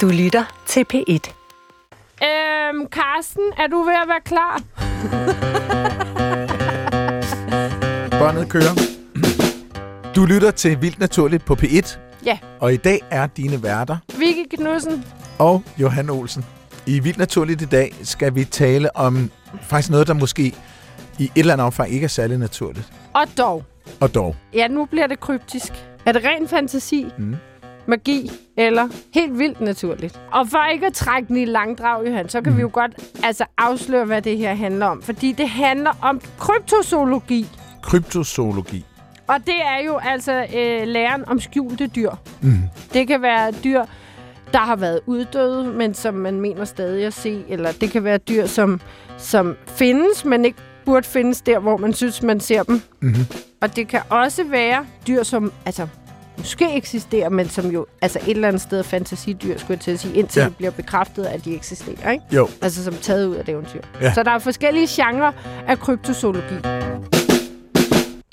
Du lytter til P1. Øhm, Karsten, er du ved at være klar? Båndet kører. Du lytter til Vildt Naturligt på P1. Ja. Og i dag er dine værter Vicky Knudsen. og Johan Olsen. I Vildt Naturligt i dag skal vi tale om faktisk noget, der måske i et eller andet omfang ikke er særlig naturligt. Og dog. Og dog. Ja, nu bliver det kryptisk. Er det ren fantasi, Mm. Magi eller helt vildt naturligt? Og for ikke at trække den i langdrag, Johan, så kan vi jo godt altså, afsløre, hvad det her handler om. Fordi det handler om kryptozoologi. Kryptozoologi. Og det er jo altså øh, læren om skjulte dyr. Mm. Det kan være dyr, der har været uddøde, men som man mener stadig at se. Eller det kan være dyr, som, som findes, men ikke burde findes der, hvor man synes, man ser dem. Mm-hmm. Og det kan også være dyr, som altså, måske eksisterer, men som jo altså et eller andet sted er fantasidyr, skulle jeg til at sige, indtil Ja. det bliver bekræftet, at de eksisterer. Ikke? Jo. Altså som taget ud af et eventyr. Ja. Så der er forskellige genrer af kryptozoologi.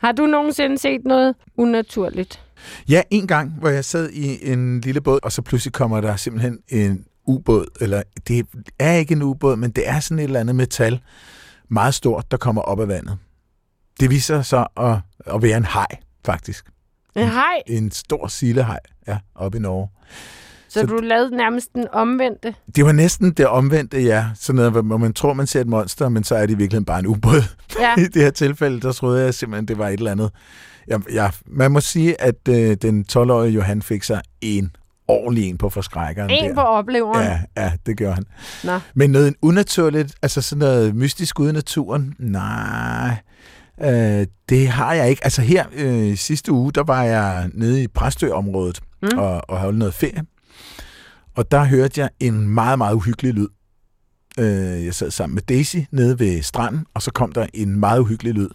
Har du nogensinde set noget unaturligt? Ja, en gang, hvor jeg sad i en lille båd, og så pludselig kommer der simpelthen en ubåd, eller det er ikke en ubåd, men det er sådan et eller andet metal, meget stort, der kommer op af vandet. Det viser sig at, at være en haj, faktisk. En hej, En stor sildehaj, ja, oppe i Norge. så, Så- du lavede nærmest den omvendte. Det var næsten det omvendte, ja. Sådan noget, hvor man tror, man ser et monster, men så er det i virkeligheden bare en ubåd. Ja. I det her tilfælde, der troede jeg simpelthen, det var et eller andet. Jeg, jeg, man må sige, at øh, den 12-årige Johan fik sig en ordentlig en på forskrækkeren. En der. på opleveren. Ja, ja, det gør han. Nå. Men noget unaturligt, altså sådan noget mystisk ude i naturen, nej, øh, det har jeg ikke. Altså her øh, sidste uge, der var jeg nede i Præstø-området Mm. og, og holdt noget ferie. Og der hørte jeg en meget, meget uhyggelig lyd. Øh, jeg sad sammen med Daisy nede ved stranden, og så kom der en meget uhyggelig lyd.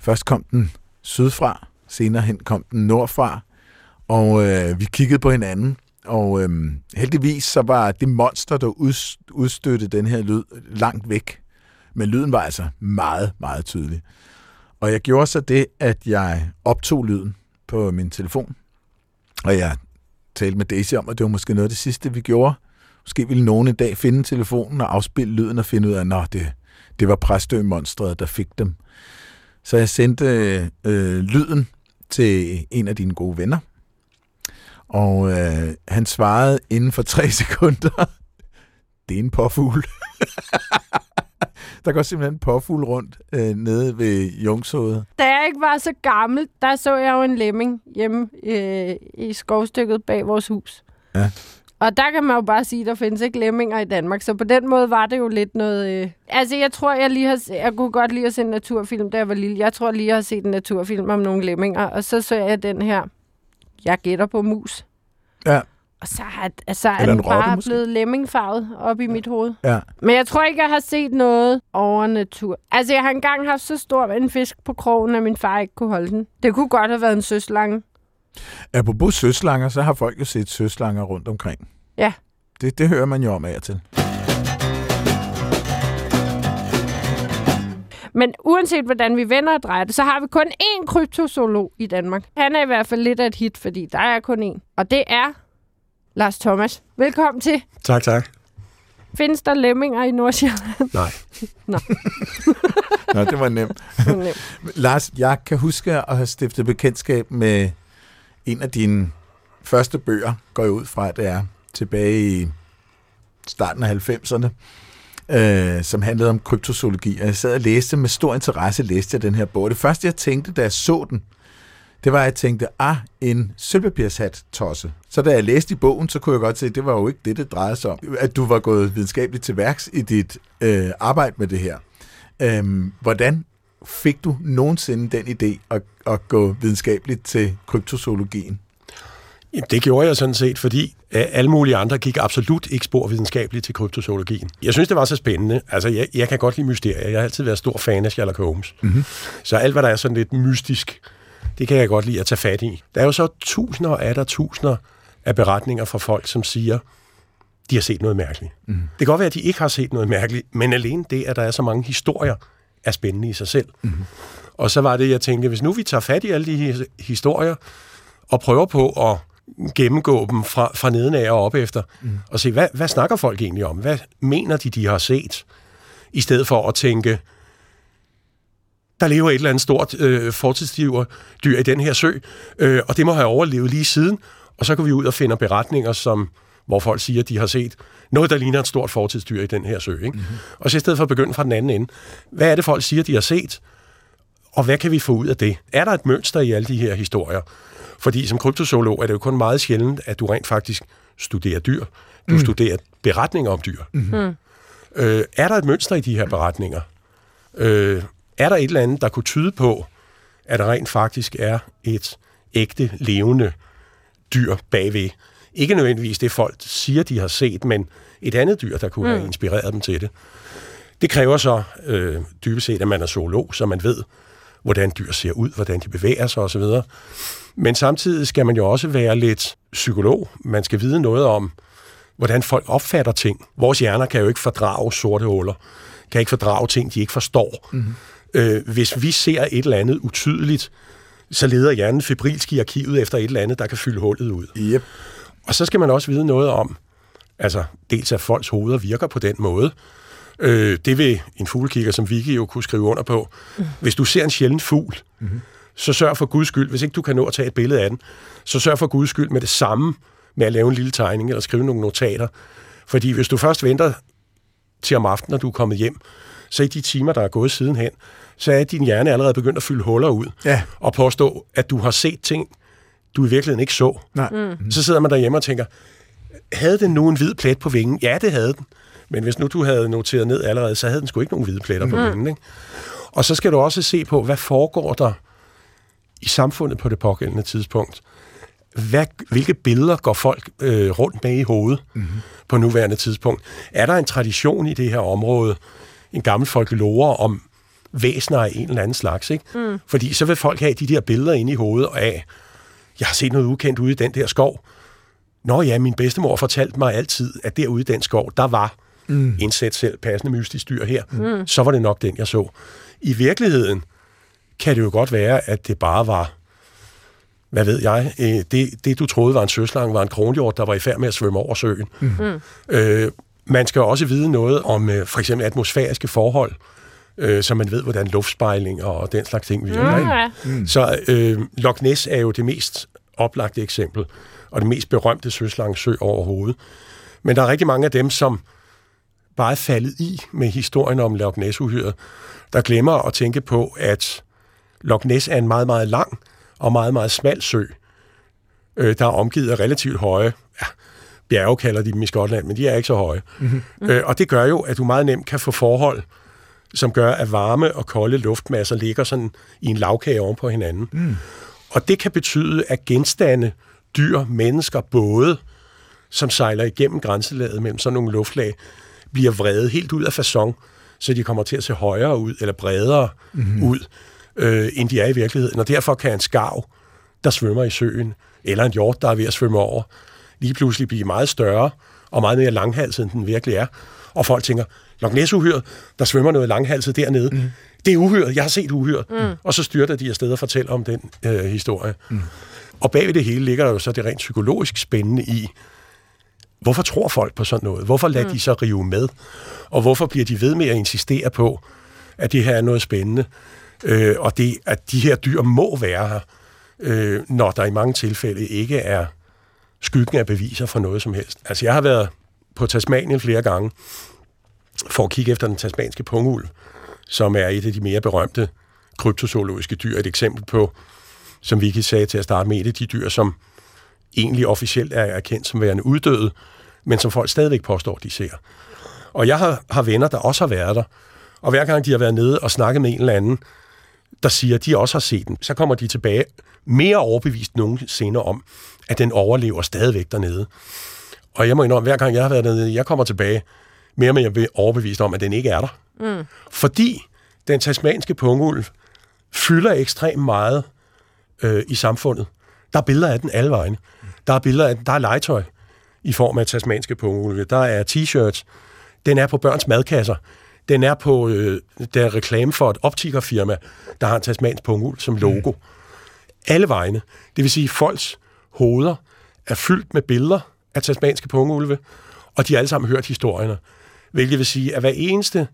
Først kom den sydfra, senere hen kom den nordfra, og øh, vi kiggede på hinanden, og øh, heldigvis så var det monster, der ud, udstødte den her lyd, langt væk. Men lyden var altså meget, meget tydelig. Og jeg gjorde så det, at jeg optog lyden på min telefon, og jeg talte med Daisy om, at det var måske noget af det sidste, vi gjorde. Måske ville nogen en dag finde telefonen og afspille lyden og finde ud af, at det, det var præstømonstret, der fik dem. Så jeg sendte øh, lyden til en af dine gode venner, og øh, han svarede inden for tre sekunder, det er en påfugl. der går simpelthen en påfugl rundt øh, nede ved Jungshovedet. Da jeg ikke var så gammel, der så jeg jo en lemming hjemme øh, i skovstykket bag vores hus. Ja. Og der kan man jo bare sige, at der findes ikke lemminger i Danmark. Så på den måde var det jo lidt noget... Øh... Altså, jeg tror, jeg lige har... Jeg kunne godt lide at se en naturfilm, da jeg var lille. Jeg tror lige, jeg har set en naturfilm om nogle lemminger. Og så så jeg den her... Jeg gætter på mus. Ja. Og så er, så er Eller en den bare måske. blevet lemmingfarvet op i mit hoved. Ja. Men jeg tror ikke, jeg har set noget over natur. Altså, jeg har engang haft så stor en fisk på krogen, at min far ikke kunne holde den. Det kunne godt have været en søslange. Apropos søslanger, så har folk jo set søslanger rundt omkring. Ja. Det, det hører man jo om af til. Men uanset hvordan vi vender og drejer det, så har vi kun én kryptozoolog i Danmark. Han er i hvert fald lidt af et hit, fordi der er kun én. Og det er Lars Thomas. Velkommen til. Tak, tak. Findes der lemminger i Nordsjælland? Nej. Nå, det var nemt. Lars, jeg kan huske at have stiftet bekendtskab med en af dine første bøger, går jeg ud fra, det er tilbage i starten af 90'erne, øh, som handlede om kryptozoologi. Og jeg sad og læste med stor interesse, læste jeg den her bog. Det første, jeg tænkte, da jeg så den, det var, at jeg tænkte, ah, en sølvpapirshat tosse. Så da jeg læste i bogen, så kunne jeg godt se, at det var jo ikke det, det drejede sig om. At du var gået videnskabeligt til værks i dit øh, arbejde med det her. Øhm, hvordan fik du nogensinde den idé at, at gå videnskabeligt til kryptozoologien? Jamen, det gjorde jeg sådan set, fordi øh, alle mulige andre gik absolut ikke spor videnskabeligt til kryptozoologien. Jeg synes, det var så spændende. Altså, jeg, jeg kan godt lide mysterier. Jeg har altid været stor fan af Sherlock Holmes. Mm-hmm. Så alt, hvad der er sådan lidt mystisk, det kan jeg godt lide at tage fat i. Der er jo så tusinder og atter tusinder af beretninger fra folk, som siger, de har set noget mærkeligt. Mm. Det kan godt være, at de ikke har set noget mærkeligt, men alene det, at der er så mange historier, er spændende i sig selv. Mm. Og så var det, jeg tænkte, hvis nu vi tager fat i alle de historier, og prøver på at gennemgå dem fra, fra neden af og op efter, mm. og se, hvad, hvad snakker folk egentlig om? Hvad mener de, de har set? I stedet for at tænke, der lever et eller andet stort øh, fortidsdyr dyr i den her sø, øh, og det må have overlevet lige siden, og så går vi ud og finder beretninger, som, hvor folk siger, at de har set noget, der ligner et stort fortidsdyr i den her sø. Ikke? Mm-hmm. Og så i stedet for at begynde fra den anden ende, hvad er det, folk siger, de har set, og hvad kan vi få ud af det? Er der et mønster i alle de her historier? Fordi som kryptozoolog er det jo kun meget sjældent, at du rent faktisk studerer dyr. Du mm. studerer beretninger om dyr. Mm-hmm. Øh, er der et mønster i de her beretninger? Øh, er der et eller andet, der kunne tyde på, at der rent faktisk er et ægte, levende dyr bagved? Ikke nødvendigvis det, folk siger, de har set, men et andet dyr, der kunne mm. have inspireret dem til det. Det kræver så øh, dybest set, at man er zoolog, så man ved, hvordan dyr ser ud, hvordan de bevæger sig osv. Men samtidig skal man jo også være lidt psykolog. Man skal vide noget om, hvordan folk opfatter ting. Vores hjerner kan jo ikke fordrage sorte huller, kan ikke fordrage ting, de ikke forstår. Mm-hmm. Øh, hvis vi ser et eller andet utydeligt, så leder hjernen febrilsk i arkivet efter et eller andet, der kan fylde hullet ud. Yep. Og så skal man også vide noget om, altså dels at folks hoveder virker på den måde. Øh, det vil en fuglekigger som Vicky jo kunne skrive under på. Mm. Hvis du ser en sjælden fugl, mm-hmm. så sørg for guds skyld, hvis ikke du kan nå at tage et billede af den, så sørg for guds skyld med det samme med at lave en lille tegning eller skrive nogle notater. Fordi hvis du først venter til om aftenen, når du er kommet hjem, så i de timer, der er gået sidenhen, så er din hjerne allerede begyndt at fylde huller ud. Ja. Og påstå, at du har set ting, du i virkeligheden ikke så. Nej. Mm. Så sidder man derhjemme og tænker, havde den nu en hvid plet på vingen? Ja, det havde den. Men hvis nu du havde noteret ned allerede, så havde den sgu ikke nogen hvide pletter mm. på vingen. Ikke? Og så skal du også se på, hvad foregår der i samfundet på det pågældende tidspunkt. Hvad, hvilke billeder går folk øh, rundt med i hovedet mm-hmm. på nuværende tidspunkt? Er der en tradition i det her område, en gammel folklore om væsener af en eller anden slags? Ikke? Mm. Fordi så vil folk have de der billeder inde i hovedet af, jeg har set noget ukendt ude i den der skov. Nå ja, min bedstemor fortalte mig altid, at derude i den skov, der var mm. indsæt selv passende mystisk dyr her. Mm. Så var det nok den, jeg så. I virkeligheden kan det jo godt være, at det bare var, hvad ved jeg, øh, det, det du troede var en søslange, var en kronhjort, der var i færd med at svømme over søen. Mm. mm. Øh, man skal også vide noget om øh, for eksempel atmosfæriske forhold, øh, så man ved, hvordan luftspejling og den slags ting virker. Mm. Mm. Så øh, Loch Ness er jo det mest oplagte eksempel, og det mest berømte søslangsø overhovedet. Men der er rigtig mange af dem, som bare er faldet i med historien om Loch Ness-uhyret, der glemmer at tænke på, at Loch Ness er en meget, meget lang og meget, meget smal sø, øh, der er omgivet af relativt høje, ja, bjerge kalder de dem i Skotland, men de er ikke så høje. Mm-hmm. Øh, og det gør jo, at du meget nemt kan få forhold, som gør, at varme og kolde luftmasser ligger sådan i en lavkage oven på hinanden. Mm. Og det kan betyde, at genstande, dyr, mennesker, både, som sejler igennem grænselaget mellem sådan nogle luftlag, bliver vredet helt ud af fasong, så de kommer til at se højere ud, eller bredere mm-hmm. ud, øh, end de er i virkeligheden. Og derfor kan en skarv, der svømmer i søen, eller en hjort, der er ved at svømme over, lige pludselig blive meget større og meget mere langhalset, end den virkelig er. Og folk tænker, Loch ness der svømmer noget langhalset dernede. Mm. Det er uhyret, jeg har set uhyret. Mm. Og så styrter de afsted og fortæller om den øh, historie. Mm. Og bag det hele ligger der jo så det rent psykologisk spændende i, hvorfor tror folk på sådan noget? Hvorfor lader mm. de så rive med? Og hvorfor bliver de ved med at insistere på, at det her er noget spændende? Øh, og det, at de her dyr må være her, øh, når der i mange tilfælde ikke er skyggen af beviser for noget som helst. Altså, jeg har været på Tasmanien flere gange for at kigge efter den tasmanske pungul, som er et af de mere berømte kryptozoologiske dyr. Et eksempel på, som Vicky sagde til at starte med, et af de dyr, som egentlig officielt er erkendt som værende uddøde, men som folk stadigvæk påstår, de ser. Og jeg har, har venner, der også har været der, og hver gang de har været nede og snakket med en eller anden, der siger, at de også har set den, så kommer de tilbage mere overbevist nogensinde om, at den overlever stadigvæk dernede. Og jeg må indrømme, hver gang jeg har været dernede, jeg kommer tilbage mere med, jeg overbevist om, at den ikke er der. Mm. Fordi den tasmanske pungulv fylder ekstremt meget øh, i samfundet. Der er billeder af den alle vegne. Der er billeder af den, der er legetøj i form af tasmanske pungulve. Der er t-shirts. Den er på børns madkasser. Den er på øh, der er reklame for et optikerfirma, der har en tasmansk pungulv som logo. Mm. Alle vegne. Det vil sige, folks hoveder er fyldt med billeder af tasmanske pungeulve, og de har alle sammen hørt historierne. Hvilket vil sige, at hver eneste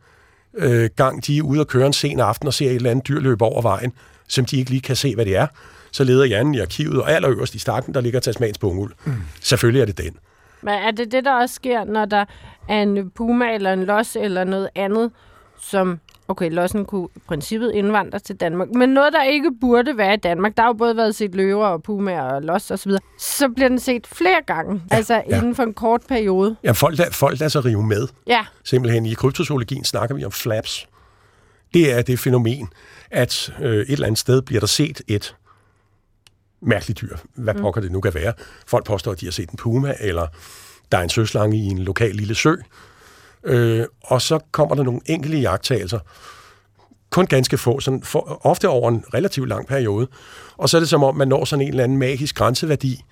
øh, gang, de er ude og køre en sen aften og ser et eller andet dyr løbe over vejen, som de ikke lige kan se, hvad det er, så leder hjernen i arkivet, og allerøverst i starten, der ligger tasmansk pungeulv. Mm. Selvfølgelig er det den. Men er det det, der også sker, når der er en puma eller en los eller noget andet, som... Okay, lossen kunne i princippet indvandre til Danmark. Men noget, der ikke burde være i Danmark, der har jo både været set løver og pumaer og los og så videre, så bliver den set flere gange, ja, altså ja. inden for en kort periode. Ja, folk, der, folk lader sig rive med. Ja. Simpelthen i kryptozoologien snakker vi om flaps. Det er det fænomen, at øh, et eller andet sted bliver der set et mærkeligt dyr. Hvad pokker det nu kan være. Folk påstår, at de har set en puma, eller der er en søslange i en lokal lille sø. Øh, og så kommer der nogle enkelte jagttagelser. Kun ganske få, sådan for, ofte over en relativt lang periode. Og så er det som om, man når sådan en eller anden magisk grænseværdi.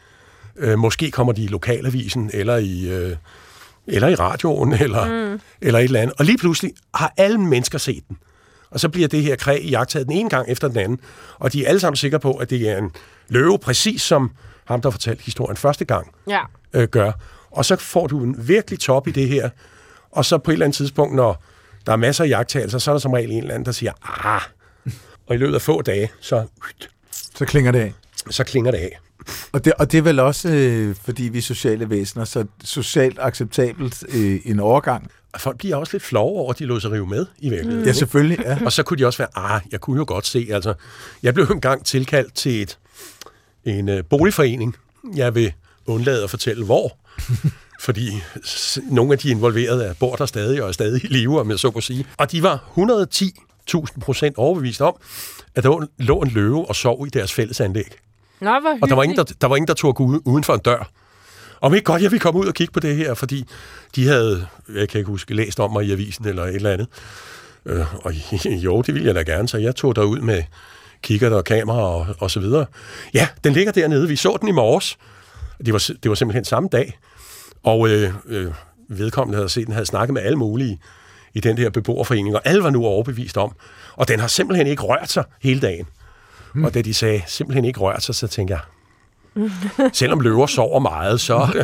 Øh, måske kommer de i lokalavisen, eller i, øh, eller i radioen, eller, mm. eller et eller andet. Og lige pludselig har alle mennesker set den. Og så bliver det her kræ jagtaget den ene gang efter den anden. Og de er alle sammen sikre på, at det er en løve, præcis som ham, der fortalte historien første gang, Ja. øh, gør. Og så får du en virkelig top i det her. Og så på et eller andet tidspunkt, når der er masser af jagttagelser, så er der som regel en eller anden, der siger, ah. Og i løbet af få dage, så, Så klinger det af. så klinger det af. Og det, og det er vel også, øh, fordi vi er sociale væsener, så socialt acceptabelt øh, en overgang. Og folk bliver også lidt flove over, at de lå sig rive med i virkeligheden. Ja, selvfølgelig. Ja. Og så kunne de også være, ah, jeg kunne jo godt se, altså, jeg blev engang tilkaldt til et, en øh, boligforening. Jeg vil undlade at fortælle, hvor, fordi nogle af de involverede er, bor der stadig og er stadig i live, om jeg så kunne sige. Og de var 110.000 procent overbevist om, at der lå en løve og sov i deres fællesanlæg. Nå, hvor Og der var ingen, der, der, var ingen, der tog gå ud, uden for en dør. Om ikke godt, jeg ville komme ud og kigge på det her, fordi de havde, jeg kan ikke huske, læst om mig i avisen eller et eller andet. Øh, og jo, det ville jeg da gerne, så jeg tog derud med kikkert og kamera og, og så videre. Ja, den ligger dernede. Vi så den i morges. Det var, det var simpelthen samme dag. Og øh, øh, vedkommende havde set den, havde snakket med alle mulige i den der beboerforening, og alle var nu overbevist om. Og den har simpelthen ikke rørt sig hele dagen. Mm. Og da de sagde, simpelthen ikke rørt sig, så tænkte jeg, selvom løver sover meget, så...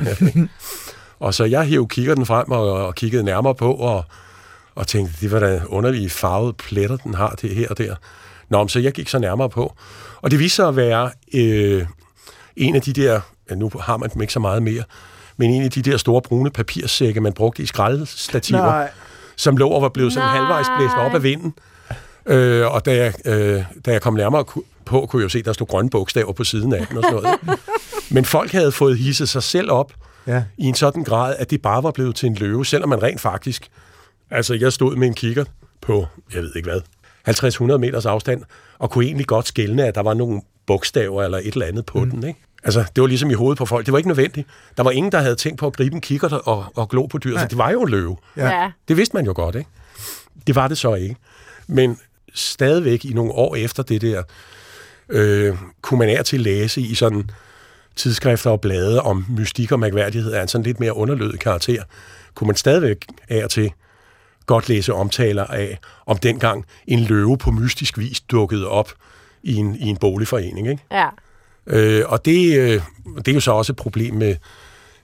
og så jeg hævde kikkerten frem og, og kiggede nærmere på, og, og tænkte, det var da underlige farvede pletter, den har det her og der. Nå, men så jeg gik så nærmere på. Og det viste sig at være øh, en af de der, ja, nu har man dem ikke så meget mere, men en af de der store brune papirsække, man brugte i skraldestativer, Nej. som lå og var blevet sådan Nej. halvvejs blæst op af vinden. Øh, og da jeg, øh, da jeg kom nærmere på, kunne jeg jo se, at der stod grønne bogstaver på siden af den og sådan noget. Men folk havde fået hisset sig selv op Ja. i en sådan grad, at det bare var blevet til en løve, selvom man rent faktisk... Altså, jeg stod med en kigger på, jeg ved ikke hvad, 50-100 meters afstand, og kunne egentlig godt skælne, at der var nogle bogstaver eller et eller andet på mm. den, ikke? Altså, det var ligesom i hovedet på folk. Det var ikke nødvendigt. Der var ingen, der havde tænkt på at gribe en kigger og, og glo på dyret, så det var jo en løve. Ja. Ja. Det vidste man jo godt, ikke? Det var det så ikke. Men stadigvæk i nogle år efter det der, øh, kunne man af og til læse i sådan tidsskrifter og blade om mystik og mærkværdighed af en sådan lidt mere underlødig karakter, kunne man stadigvæk af og til godt læse omtaler af, om dengang en løve på mystisk vis dukkede op i en, i en boligforening. Ikke? Ja. Øh, og det, øh, det er jo så også et problem med,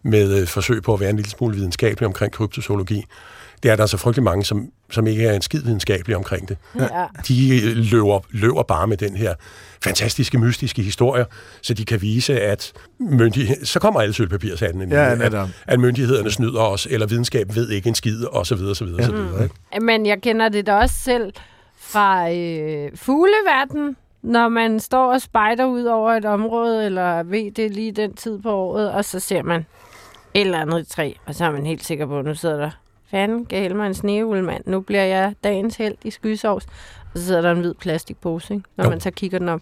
med øh, forsøg på at være en lille smule videnskabelig omkring kryptozoologi. Det er der så frygtelig mange, som, som ikke er en skid videnskabelig omkring det. ja. De øh, løber, løber bare med den her fantastiske, mystiske historie, så de kan vise, at myndighed, så kommer alle sølvpapirshandlen, Ja, at, at myndighederne snyder os, eller videnskab ved ikke en skid, og så videre, så videre, ja. så videre. Ikke? Men jeg kender det da også selv fra øh, fugleverden, når man står og spejder ud over et område, eller ved det lige den tid på året, og så ser man et eller andet træ, og så er man helt sikker på, at nu sidder der, fanden, hælde mig en sneulmand, nu bliver jeg dagens held i skysovs, og så sidder der en hvid plastikpose, ikke? når Jo. man så kigger den op.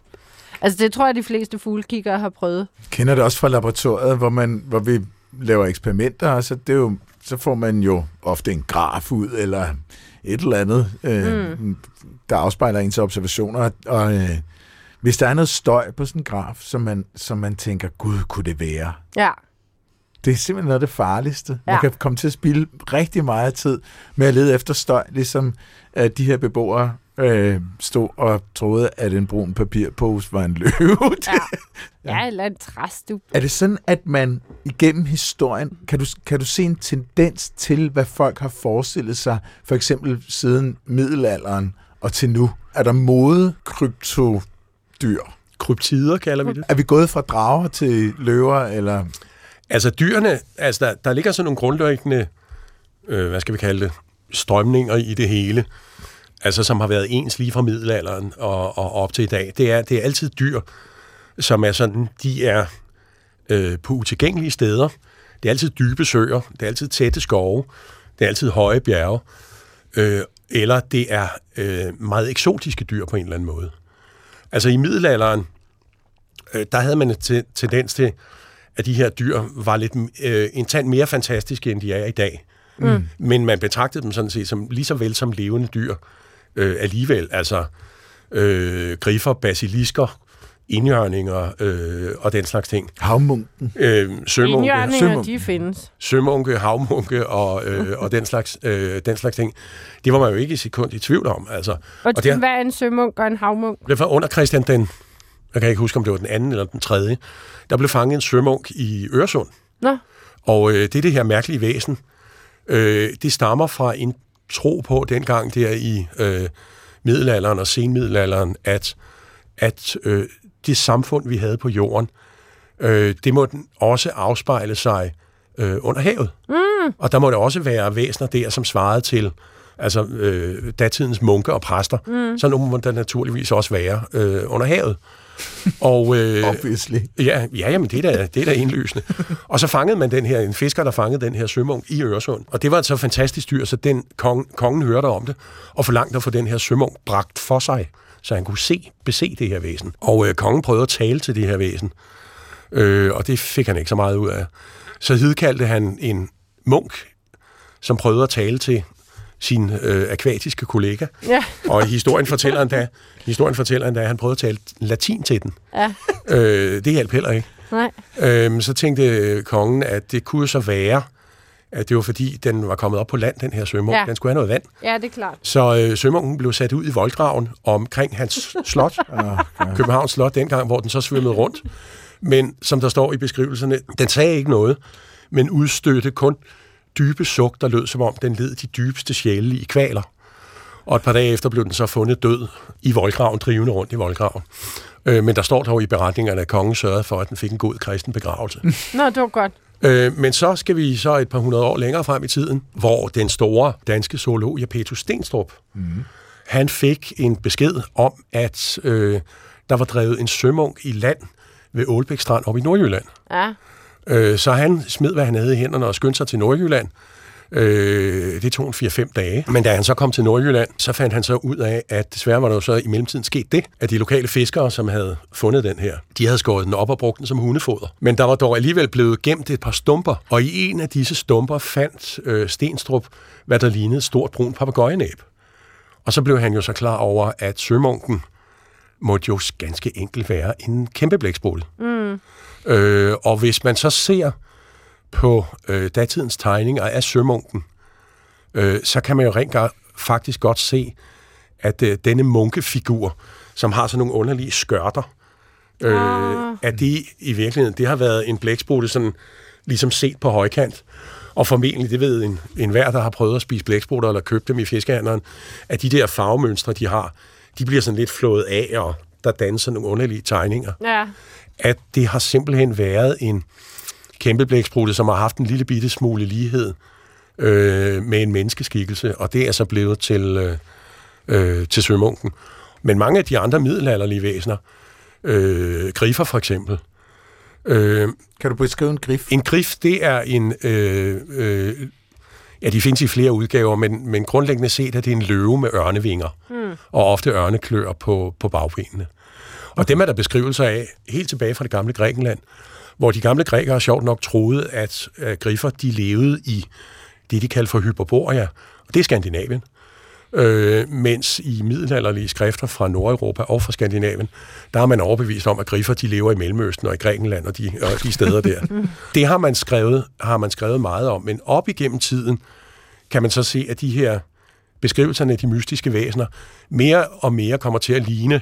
Altså det tror jeg, de fleste fuglekigger har prøvet. kender det også fra laboratoriet, hvor, man, hvor vi laver eksperimenter, og så, det er jo, så får man jo ofte en graf ud, eller et eller andet, øh, mm. der afspejler ens observationer. Og øh, hvis der er noget støj på sådan en graf, som man, som man tænker, gud, kunne det være? Ja, Det er simpelthen noget af det farligste. Man Ja. kan komme til at spille rigtig meget tid med at lede efter støj, ligesom øh, de her beboere øh, stod og troede, at en brun papirpose var en løve. Ja. ja, eller en træstup. Er det sådan, at man igennem historien, kan du, kan du se en tendens til, hvad folk har forestillet sig, for eksempel siden middelalderen og til nu? Er der mode kryptodyr? Kryptider kalder vi det. Er vi gået fra drager til løver, eller... Altså dyrene, altså der, der ligger sådan nogle grundlæggende, øh, hvad skal vi kalde det, strømninger i det hele, altså som har været ens lige fra middelalderen og, og op til i dag. Det er, det er altid dyr, som er sådan, de er øh, på utilgængelige steder. Det er altid dybe søer, det er altid tætte skove, det er altid høje bjerge, øh, eller det er øh, meget eksotiske dyr på en eller anden måde. Altså i middelalderen, øh, der havde man en te- tendens til, at de her dyr var lidt øh, en tand mere fantastiske, end de er i dag. Mm. Men man betragtede dem sådan set som lige så vel som levende dyr øh, alligevel. Altså øh, griffer, basilisker, indjørninger øh, og den slags ting. Havmunken. Øh, sømunke, Indjørninger, sømunke. de findes. sømunke, havmunke og, øh, og den, slags, øh, den slags ting. Det var man jo ikke i sekund i tvivl om. Altså. Og, Og og det er- hvad er en sømunk og en havmunk? Det var under Christian den, jeg kan ikke huske, om det var den anden eller den tredje, der blev fanget en sømunk i Øresund. Nå, Og øh, det er det her mærkelige væsen. Øh, det stammer fra en tro på dengang der i øh, middelalderen og senmiddelalderen, at, at øh, det samfund, vi havde på jorden, øh, det må den også afspejle sig øh, under havet. Mm. Og der må det også være væsener der, som svarede til altså øh, datidens munke og præster. Mm. Så må der naturligvis også være øh, under havet. Og, øh, Obviously. Ja, ja jamen, det er da, det er da indlysende. og så fangede man den her, en fisker, der fangede den her sømunk i Øresund. Og det var et så fantastisk dyr, så den kongen, kongen hørte om det, og forlangte at få den her sømunk bragt for sig, så han kunne se, bese det her væsen. Og øh, kongen prøvede at tale til det her væsen, øh, og det fik han ikke så meget ud af. Så hidkaldte han en munk, som prøvede at tale til sin øh, akvatiske kollega. ja, Og historien fortæller endda, historien fortæller endda, at han prøvede at tale latin til den. ja, Øh, det hjalp heller ikke. nej. Øhm, så tænkte øh, kongen, at det kunne så være, at det var fordi, den var kommet op på land, den her sømunk. Ja. Den skulle have noget vand. Ja, det er klart. Så øh, sømunken blev sat ud i voldgraven omkring hans slot, Københavns Slot dengang, hvor den så svømmede rundt. Men som der står i beskrivelserne, den sagde ikke noget, men udstødte kun dybe suk, der lød som om den led de dybeste sjæle i kvaler. Og et par dage efter blev den så fundet død i voldgraven, drivende rundt i voldgraven. Øh, men der står dog i beretningerne, at kongen sørgede for, at den fik en god kristen begravelse. Nå, det var godt. Øh, men så skal vi så et par hundrede år længere frem i tiden, hvor den store danske zoolog, Petrus Stenstrup, mm. han fik en besked om, at øh, der var drevet en sømunk i land ved Ålbæk Strand op i Nordjylland. Ja, Øh, så han smed, hvad han havde i hænderne og skyndte sig til Nordjylland. Øh, det tog en 4-5 dage. Men da han så kom til Nordjylland, så fandt han så ud af, at desværre var der jo så i mellemtiden sket det, at de lokale fiskere, som havde fundet den her, de havde skåret den op og brugt den som hundefoder. Men der var dog alligevel blevet gemt et par stumper, og i en af disse stumper fandt øh, Stenstrup, hvad der lignede et stort brun papegøjenæb. Og så blev han jo så klar over, at sømunken måtte jo ganske enkelt være en kæmpe blæksprutte. Mm. Øh, og hvis man så ser på øh, datidens tegninger af sømunken, øh, så kan man jo rent faktisk godt se, at øh, denne munkefigur, som har sådan nogle underlige skørter, øh, Ah. at det i virkeligheden, det har været en blæksprutte sådan ligesom set på højkant. Og formentlig, det ved en, en hver, der har prøvet at spise blæksprutter eller købt dem i fiskehandleren, at de der farvemønstre, de har, de bliver sådan lidt flået af, og der danser nogle underlige tegninger ja. at det har simpelthen været en kæmpe blæksprutte, som har haft en lille bitte smule lighed øh, med en menneskeskikkelse, og det er så blevet til, øh, øh, til sømunken. Men mange af de andre middelalderlige væsener, øh, grifer for eksempel, øh, Kan du beskrive en grif? en grif, det er en... Øh, øh, ja, de findes i flere udgaver, men, men grundlæggende set er det en løve med ørnevinger, mm. og ofte ørneklør på, på bagbenene. Og dem er der beskrivelser af helt tilbage fra det gamle Grækenland, hvor de gamle grækere sjovt nok troede, at, at griffer de levede i det, de kaldte for Hyperborea, og det er Skandinavien. Øh, mens i middelalderlige skrifter fra Nordeuropa og fra Skandinavien, der har man overbevist om, at griffer de lever i Mellemøsten og i Grækenland og de, og de steder der. Det har man, skrevet, har man skrevet meget om, men op igennem tiden kan man så se, at de her beskrivelserne af de mystiske væsener mere og mere kommer til at ligne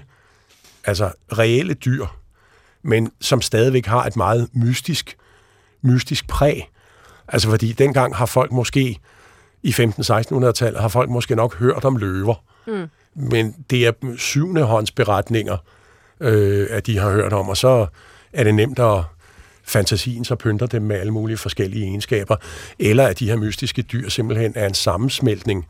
altså reelle dyr, men som stadigvæk har et meget mystisk, mystisk præg. Altså fordi dengang har folk måske i 15-1600-tallet har folk måske nok hørt om løver. Mm. Men det er syvende hånds beretninger, øh, at de har hørt om, og så er det nemt at fantasien så pynter dem med alle mulige forskellige egenskaber, eller at de her mystiske dyr simpelthen er en sammensmeltning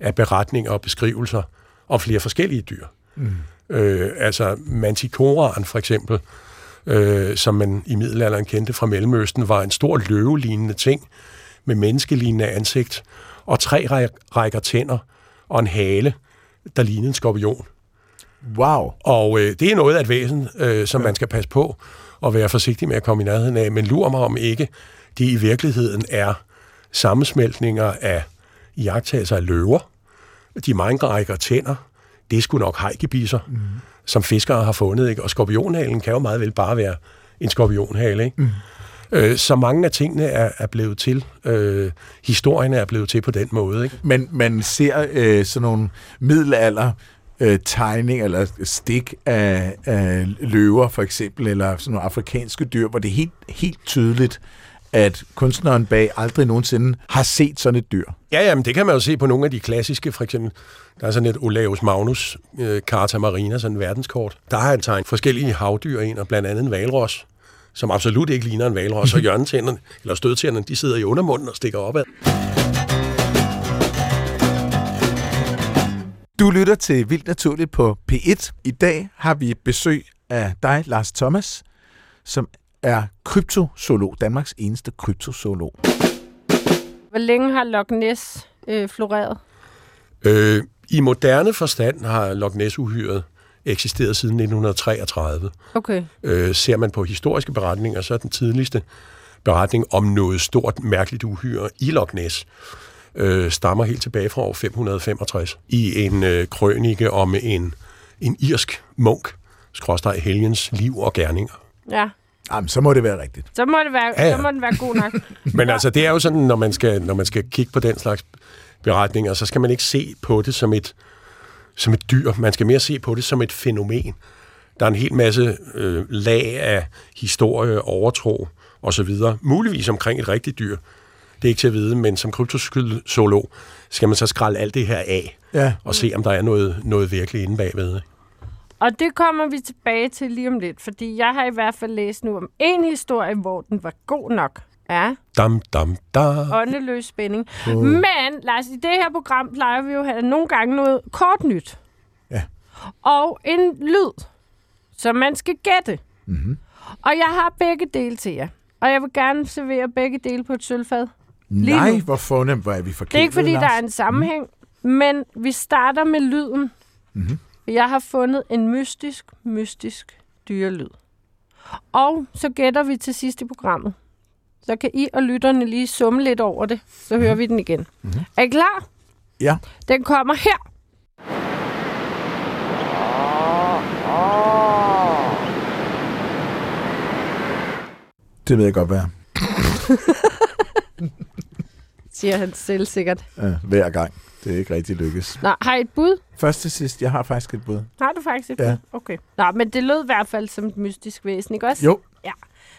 af beretninger og beskrivelser om flere forskellige dyr. Mm. Øh, altså mantikoraen for eksempel, øh, som man i middelalderen kendte fra Mellemøsten, var en stor løvelignende ting med menneskelignende ansigt og tre rækker tænder og en hale, der lignede en skorpion. Wow. Og øh, det er noget af et væsen, øh, som ja. man skal passe på og være forsigtig med at komme i nærheden af, men lurer mig om ikke, det i virkeligheden er sammensmeltninger af jagttagelser af løver, de mange rækker tænder, det er sgu nok hejkebisser, mm. Som fiskere har fundet, ikke? og skorpionhalen kan jo meget vel bare være en skorpionhale. Ikke? Mm. Øh, så mange af tingene er, er blevet til. Øh, historien er blevet til på den måde. Ikke? Men man ser øh, sådan nogle middelalder øh, tegning eller stik af, af løver for eksempel, eller sådan nogle afrikanske dyr, hvor det er helt, helt tydeligt, at kunstneren bag aldrig nogensinde har set sådan et dyr. Ja, jamen, det kan man jo se på nogle af de klassiske, for eksempel, der er sådan et Olaus Magnus, øh, Carta Marina, sådan en verdenskort. Der har han tegnet forskellige havdyr ind, og blandt andet en valros som absolut ikke ligner en valros, og hjørnetænderne, eller stødtænderne, de sidder i undermunden og stikker opad. Du lytter til Vildt Naturligt på P1. I dag har vi besøg af dig, Lars Thomas, som er kryptozoolog, Danmarks eneste kryptozoolog. Hvor længe har Loch Ness øh, floreret? Øh, I moderne forstand har Loch Ness-uhyret eksisteret siden 1933. Okay. Øh, ser man på historiske beretninger, så er den tidligste beretning om noget stort, mærkeligt uhyre i Loch Ness øh, stammer helt tilbage fra år 565 i en øh, krønike om en, en irsk munk, skråstrej helgens liv og gerninger. Ja. Jamen, så må det være rigtigt. Så må det være, ja, ja. Så må den være god nok. Men altså, det er jo sådan, når man, skal, når man skal kigge på den slags beretninger, så skal man ikke se på det som et, som et dyr. Man skal mere se på det som et fænomen. Der er en hel masse øh, lag af historie, overtro osv. Muligvis omkring et rigtigt dyr. Det er ikke til at vide, men som kryptozoolog skal man så skralde alt det her af ja. og se, om der er noget, noget virkelig inde bagved. Og det kommer vi tilbage til lige om lidt, fordi jeg har i hvert fald læst nu om en historie, hvor den var god nok. Ja. Dam, dam, da. Åndeløs spænding. Uh. Men, Lars, i det her program plejer vi jo at have nogle gange noget kort nyt. Ja. Og en lyd, som man skal gætte. Mm-hmm. Og jeg har begge dele til jer. Og jeg vil gerne servere begge dele på et sølvfad. Lige Nej, nu. hvor fornemt hvor er vi forkert. Det er ikke, fordi Lars. der er en sammenhæng, mm. men vi starter med lyden. Mm-hmm. Jeg har fundet en mystisk, mystisk dyrelyd. Og så gætter vi til sidst i programmet. Så kan I og lytterne lige summe lidt over det, så hører vi den igen. Mm-hmm. Er I klar? Ja. Den kommer her. Det ved jeg godt, hvad Siger han selv sikkert. Ja, hver gang. Det er ikke rigtig lykkes. Nå, har I et bud? Først til sidst. Jeg har faktisk et bud. Har du faktisk et ja. bud? Okay. Nå, men det lød i hvert fald som et mystisk væsen, ikke også? Jo. Ja.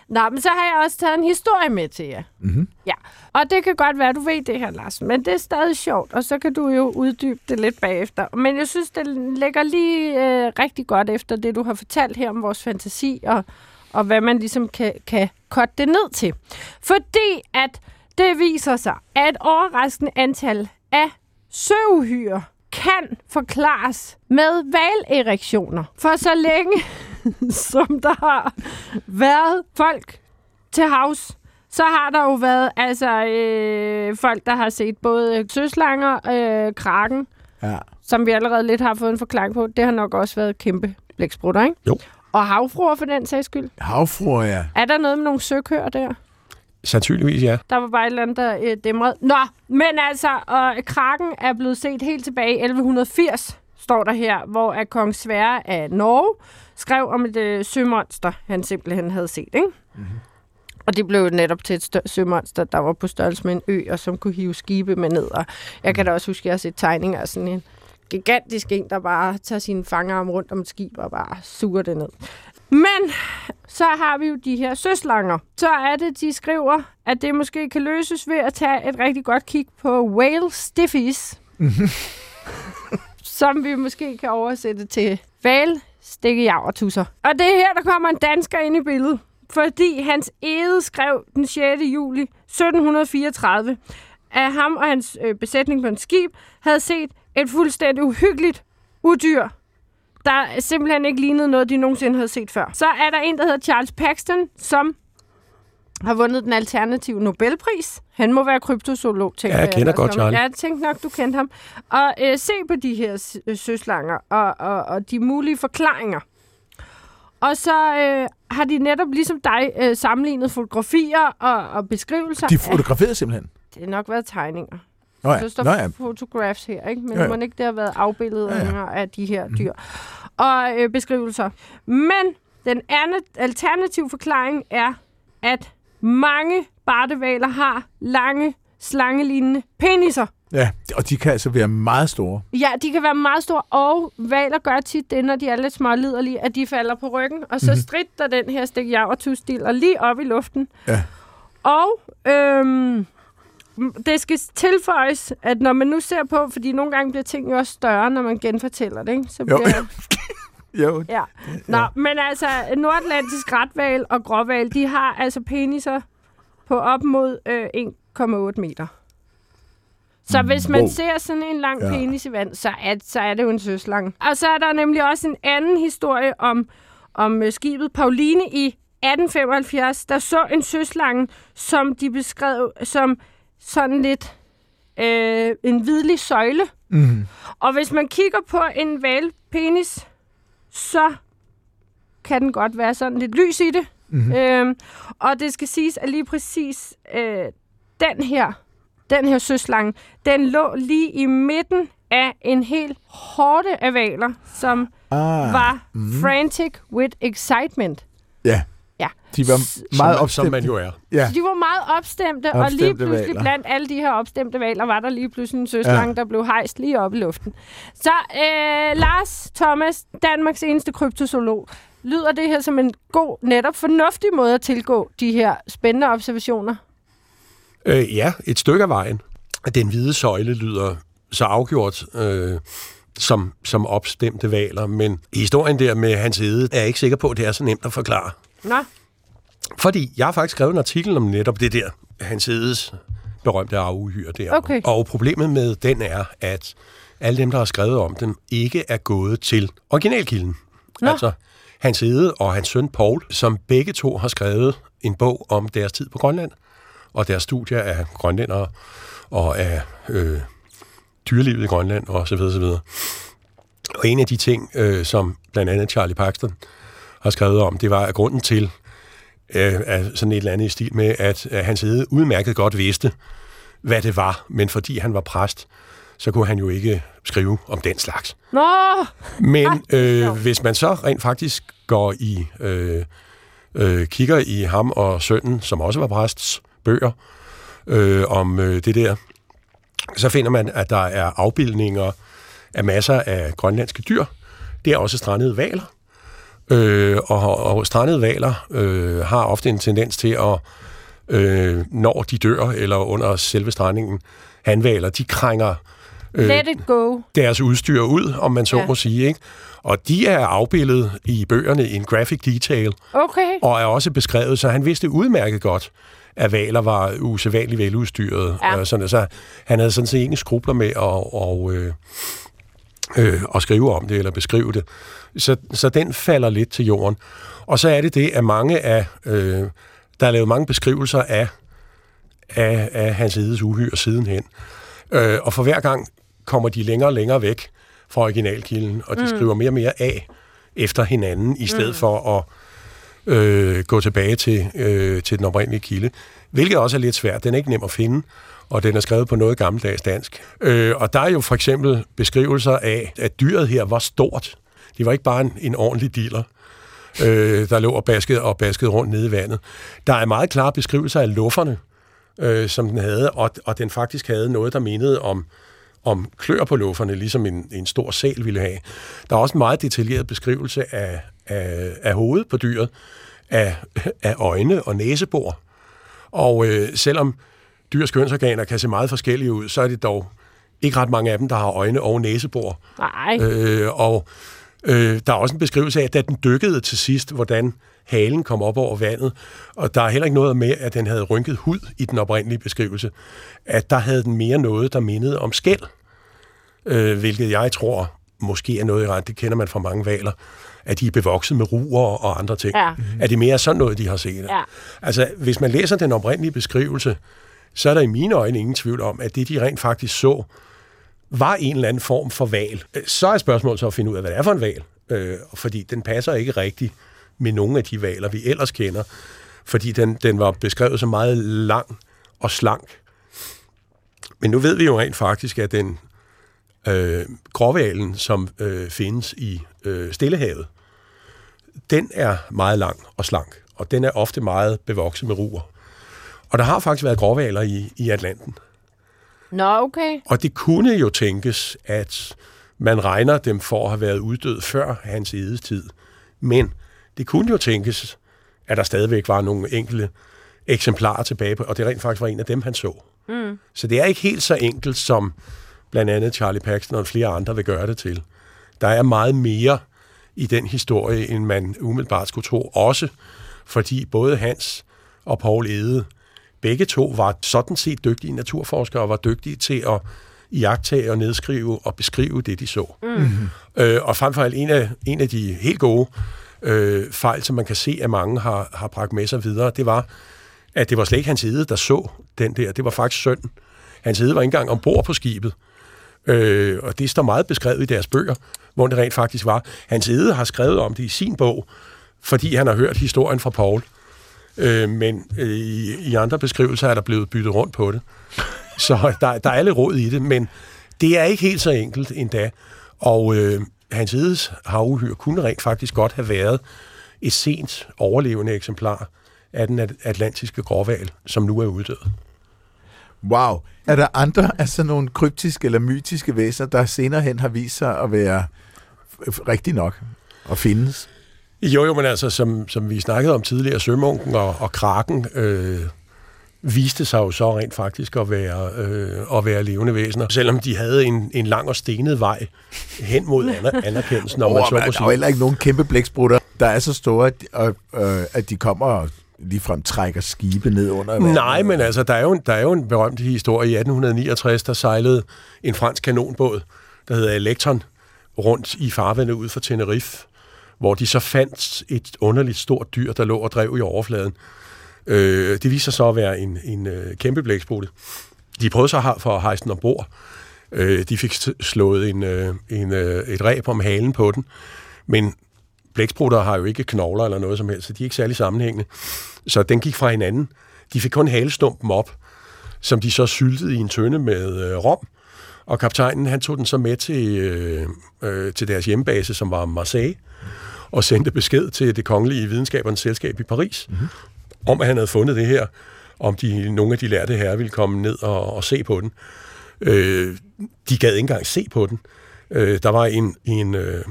Nå, men så har jeg også taget en historie med til jer. Mm-hmm. Ja, og det kan godt være, at du ved det her, Lars, men det er stadig sjovt, og så kan du jo uddybe det lidt bagefter. Men jeg synes, det ligger lige øh, rigtig godt efter det, du har fortalt her om vores fantasi, og, og hvad man ligesom kan, kan korte det ned til. Fordi at det viser sig, at et overraskende antal af søuhyre kan forklares med valerektioner. For så længe, som der har været folk til havs, så har der jo været altså øh, folk, der har set både søslanger, øh, kraken, ja. som vi allerede lidt har fået en forklaring på. Det har nok også været kæmpe blæksprutter, ikke? Jo. Og havfruer for den sags skyld. Havfruer, ja. Er der noget med nogle søkøer der? Sandsynligvis, ja. Der var bare et eller andet, der øh, dæmrede. Nå, men altså, og kraken er blevet set helt tilbage i 1180, står der her, hvor at kong Sverre af Norge skrev om et øh, sømonster, han simpelthen havde set, ikke? Mm-hmm. Og det blev netop til et stør- sømonster, der var på størrelse med en ø, og som kunne hive skibe med ned. Og jeg kan da også huske, at jeg har set tegninger af sådan en gigantisk en, der bare tager sine fangerarm rundt om et skib og bare suger det ned. Men så har vi jo de her søslanger. Så er det, de skriver, at det måske kan løses ved at tage et rigtig godt kig på whale stiffies. som vi måske kan oversætte til val stikke javertusser. Og det er her, der kommer en dansker ind i billedet. Fordi hans Ede skrev den 6. juli 1734, at ham og hans øh, besætning på en skib havde set et fuldstændig uhyggeligt udyr, der simpelthen ikke lignede noget, de nogensinde havde set før. Så er der en, der hedder Charles Paxton, som har vundet den alternative Nobelpris. Han må være kryptozoolog, tænker Ja, jeg kender godt Som- Charlie. Ja, jeg tænkte nok, du kendte ham. Og øh, se på de her øh, søslanger og, og, og de mulige forklaringer. Og så øh, har de netop ligesom dig øh, sammenlignet fotografier og, og beskrivelser. De af- fotograferede simpelthen. det har nok været tegninger. Nå ja, Så står Nå ja. photographs her, ikke? Men Ja, ja, må ikke det have været afbilleder Ja, ja, af de her dyr. Og øh, beskrivelser. Men den anden alternative forklaring er, at mange bartevaler har lange, slangelignende peniser. Ja, og de kan altså være meget store. Ja, de kan være meget store, og valer gør tit det, når de er lidt småliderlige, at de falder på ryggen, og så Mhm. mm-hmm. stritter den her stik javertusdil og lige op i luften. Ja. Og øhm, det skal tilføjes, at når man nu ser på, fordi nogle gange bliver ting jo også større, når man genfortæller det, ikke? Så Jo. bliver, Jo, ja. Nå, men altså, nordatlantisk retval og gråval, de har altså peniser på op mod øh, 1,8 meter. Så hvis man Wow. ser sådan en lang Ja. ja. penis i vand, så er, så er det jo en søslange. Og så er der nemlig også en anden historie om, om øh, skibet Pauline i 1875, der så en søslange, som de beskrev som sådan lidt øh, en hvidlig søjle. mm. Og hvis man kigger på en valpenis, så kan den godt være sådan lidt lys i det. Mhm. Øhm, og det skal siges, at lige præcis øh, den her, den her søslange, den lå lige i midten af en helt hårde af valer, som ah, var frantic with excitement. Ja. Ja. De var meget som, opstemte. som man jo er. Ja. Så de var meget opstemte, og lige Opstemte pludselig hvaler. blandt alle de her opstemte valer, var der lige pludselig en søslange, ja. der blev hejst lige op i luften. Så øh, Lars Thomas, Danmarks eneste kryptozoolog, lyder det her som en god, netop fornuftig måde at tilgå de her spændende observationer? Øh, ja, et stykke af vejen. Den hvide søjle lyder så afgjort øh, som, som opstemte valer, men historien der med hans hede er jeg ikke sikker på, at det er så nemt at forklare. Nå, Fordi jeg har faktisk skrevet en artikel om netop det der, hans hedes berømte arveuhyre der. Okay. Og problemet med den er, at alle dem, der har skrevet om den, ikke er gået til originalkilden. Nå. Altså Hans Hede og hans søn Paul, som begge to har skrevet en bog om deres tid på Grønland, og deres studier af grønlændere og af øh, dyrelivet i Grønland og så videre, så videre. Og en af de ting, øh, som blandt andet Charlie Paxton har skrevet om, det var grunden til, øh, sådan et eller andet i stil med, at, at Hans Hede udmærket godt vidste, hvad det var, men fordi han var præst, så kunne han jo ikke skrive om den slags. Nå, Men øh, hvis man så rent faktisk går i, øh, øh, kigger i ham og sønnen, som også var præsts bøger, øh, om øh, det der, så finder man, at der er afbildninger af masser af grønlandske dyr. Det er også strandede valer. Øh, og, og strandede valer øh, har ofte en tendens til at, øh, når de dør, eller under selve strandingen, hanvaler, de krænger let it go. deres udstyr ud, om man så ja. Må sige. Ikke? Og de er afbildet i bøgerne i en graphic detail, Okay. og er også beskrevet, så han vidste udmærket godt, at valer var usædvanligt veludstyret. Ja. Og sådan, så han havde sådan set ingen skrubler med at, og, øh, øh, at skrive om det, eller beskrive det. Så, så den falder lidt til jorden. Og så er det det, at mange af... Øh, der er lavet mange beskrivelser af, af, af hans edes uhyre sidenhen. Øh, og for hver gang kommer de længere og længere væk fra originalkilden, og de mm. skriver mere og mere af efter hinanden, i stedet mm. for at øh, gå tilbage til, øh, til den oprindelige kilde. Hvilket også er lidt svært. Den er ikke nem at finde, og den er skrevet på noget gammeldags dansk. Øh, og der er jo for eksempel beskrivelser af, at dyret her var stort. Det var ikke bare en, en ordentlig dealer. øh, der lå og baskede, og baskede rundt nede i vandet. Der er meget klare beskrivelser af lufferne, øh, som den havde, og, og den faktisk havde noget, der mindede om, om klør på lufferne, ligesom en, en stor sal ville have. Der er også en meget detaljeret beskrivelse af, af, af hovedet på dyret, af, af øjne og næsebor. Og øh, selvom dyrs kønsorganer kan se meget forskellige ud, så er det dog ikke ret mange af dem, der har øjne og næsebor. Nej. Øh, og øh, der er også en beskrivelse af, at da den dykkede til sidst, hvordan halen kom op over vandet, og der er heller ikke noget med, at den havde rynket hud i den oprindelige beskrivelse, at der havde den mere noget, der mindede om skæld, øh, hvilket jeg tror måske er noget i ret, det kender man fra mange valer, at de er bevokset med ruer og andre ting. Ja. Er det mere sådan noget, de har set? Ja. Altså, hvis man læser den oprindelige beskrivelse, så er der i mine øjne ingen tvivl om, at det, de rent faktisk så, var en eller anden form for val. Øh, så er spørgsmålet så at finde ud af, hvad det er for en val. Øh, fordi den passer ikke rigtigt med nogle af de valer, vi ellers kender. Fordi den, den var beskrevet som meget lang og slank. Men nu ved vi jo rent faktisk, at den øh, gråvalen, som øh, findes i øh, Stillehavet, den er meget lang og slank, og den er ofte meget bevokset med ruer. Og der har faktisk været gråvaler i, i Atlanten. Nå, okay. Og det kunne jo tænkes, at man regner dem for at have været uddød før hans edestid. Men det kunne jo tænkes, at der stadigvæk var nogle enkelte eksemplarer tilbage på, og det rent faktisk var en af dem, han så. Mm. Så det er ikke helt så enkelt, som blandt andet Charlie Paxton og flere andre vil gøre det til. Der er meget mere i den historie, end man umiddelbart skulle tro. Også fordi både Hans og Paul Ede, begge to var sådan set dygtige naturforskere og var dygtige til at iagtage og nedskrive og beskrive det, de så. Mm. Øh, og frem for alt en af, en af de helt gode øh, fejl, som man kan se, at mange har, har bragt med sig videre, det var, at det var slet ikke hans Ede, der så den der. Det var faktisk sønnen. Hans Ede var ikke engang ombord på skibet. Øh, og det står meget beskrevet i deres bøger, hvor det rent faktisk var. Hans Ede har skrevet om det i sin bog, fordi han har hørt historien fra Paul. Øh, men øh, i, i andre beskrivelser er der blevet byttet rundt på det. Så der, der er alle råd i det, men det er ikke helt så enkelt endda. Og øh, Hans Edes havuhyr kunne rent faktisk godt have været et sent overlevende eksemplar af den atlantiske gråval, som nu er uddød. Wow. Er der andre af sådan nogle kryptiske eller mytiske væsener, der senere hen har vist sig at være rigtig nok og findes? Jo, jo, men altså, som, som vi snakkede om tidligere, sømunken og, og kraken øh, viste sig jo så rent faktisk at være, øh, at være levende væsener, selvom de havde en, en lang og stenet vej hen mod aner, anerkendelsen. Om oh, man så sige. Der er heller ikke nogen kæmpe blæksprutter, der er så store, at, øh, at de kommer og ligefrem trækker skibe ned under vandet. Nej, men altså, der er, jo en, der er jo en berømt historie. I 1869, der sejlede en fransk kanonbåd, der hedder Electron, rundt i farvandet ud for Tenerife, hvor de så fandt et underligt stort dyr, der lå og drev i overfladen. Øh, det viser sig så at være en, en øh, kæmpe blæksprutte. De prøvede så for at hejse den ombord. Øh, de fik slået en, øh, en, øh, et ræb om halen på den, men blæksprutter har jo ikke knogler eller noget som helst, så de er ikke særlig sammenhængende. Så den gik fra hinanden. De fik kun halestumpen op, som de så syltede i en tønde med øh, rom, og kaptajnen han tog den så med til, øh, øh, til deres hjembase, som var Marseille, og sendte besked til det kongelige videnskabernes selskab i Paris, mm-hmm. om at han havde fundet det her, om de, nogle af de lærte herrer ville komme ned og, og se på den. Øh, de gad ikke engang se på den. Øh, der var en, en, øh,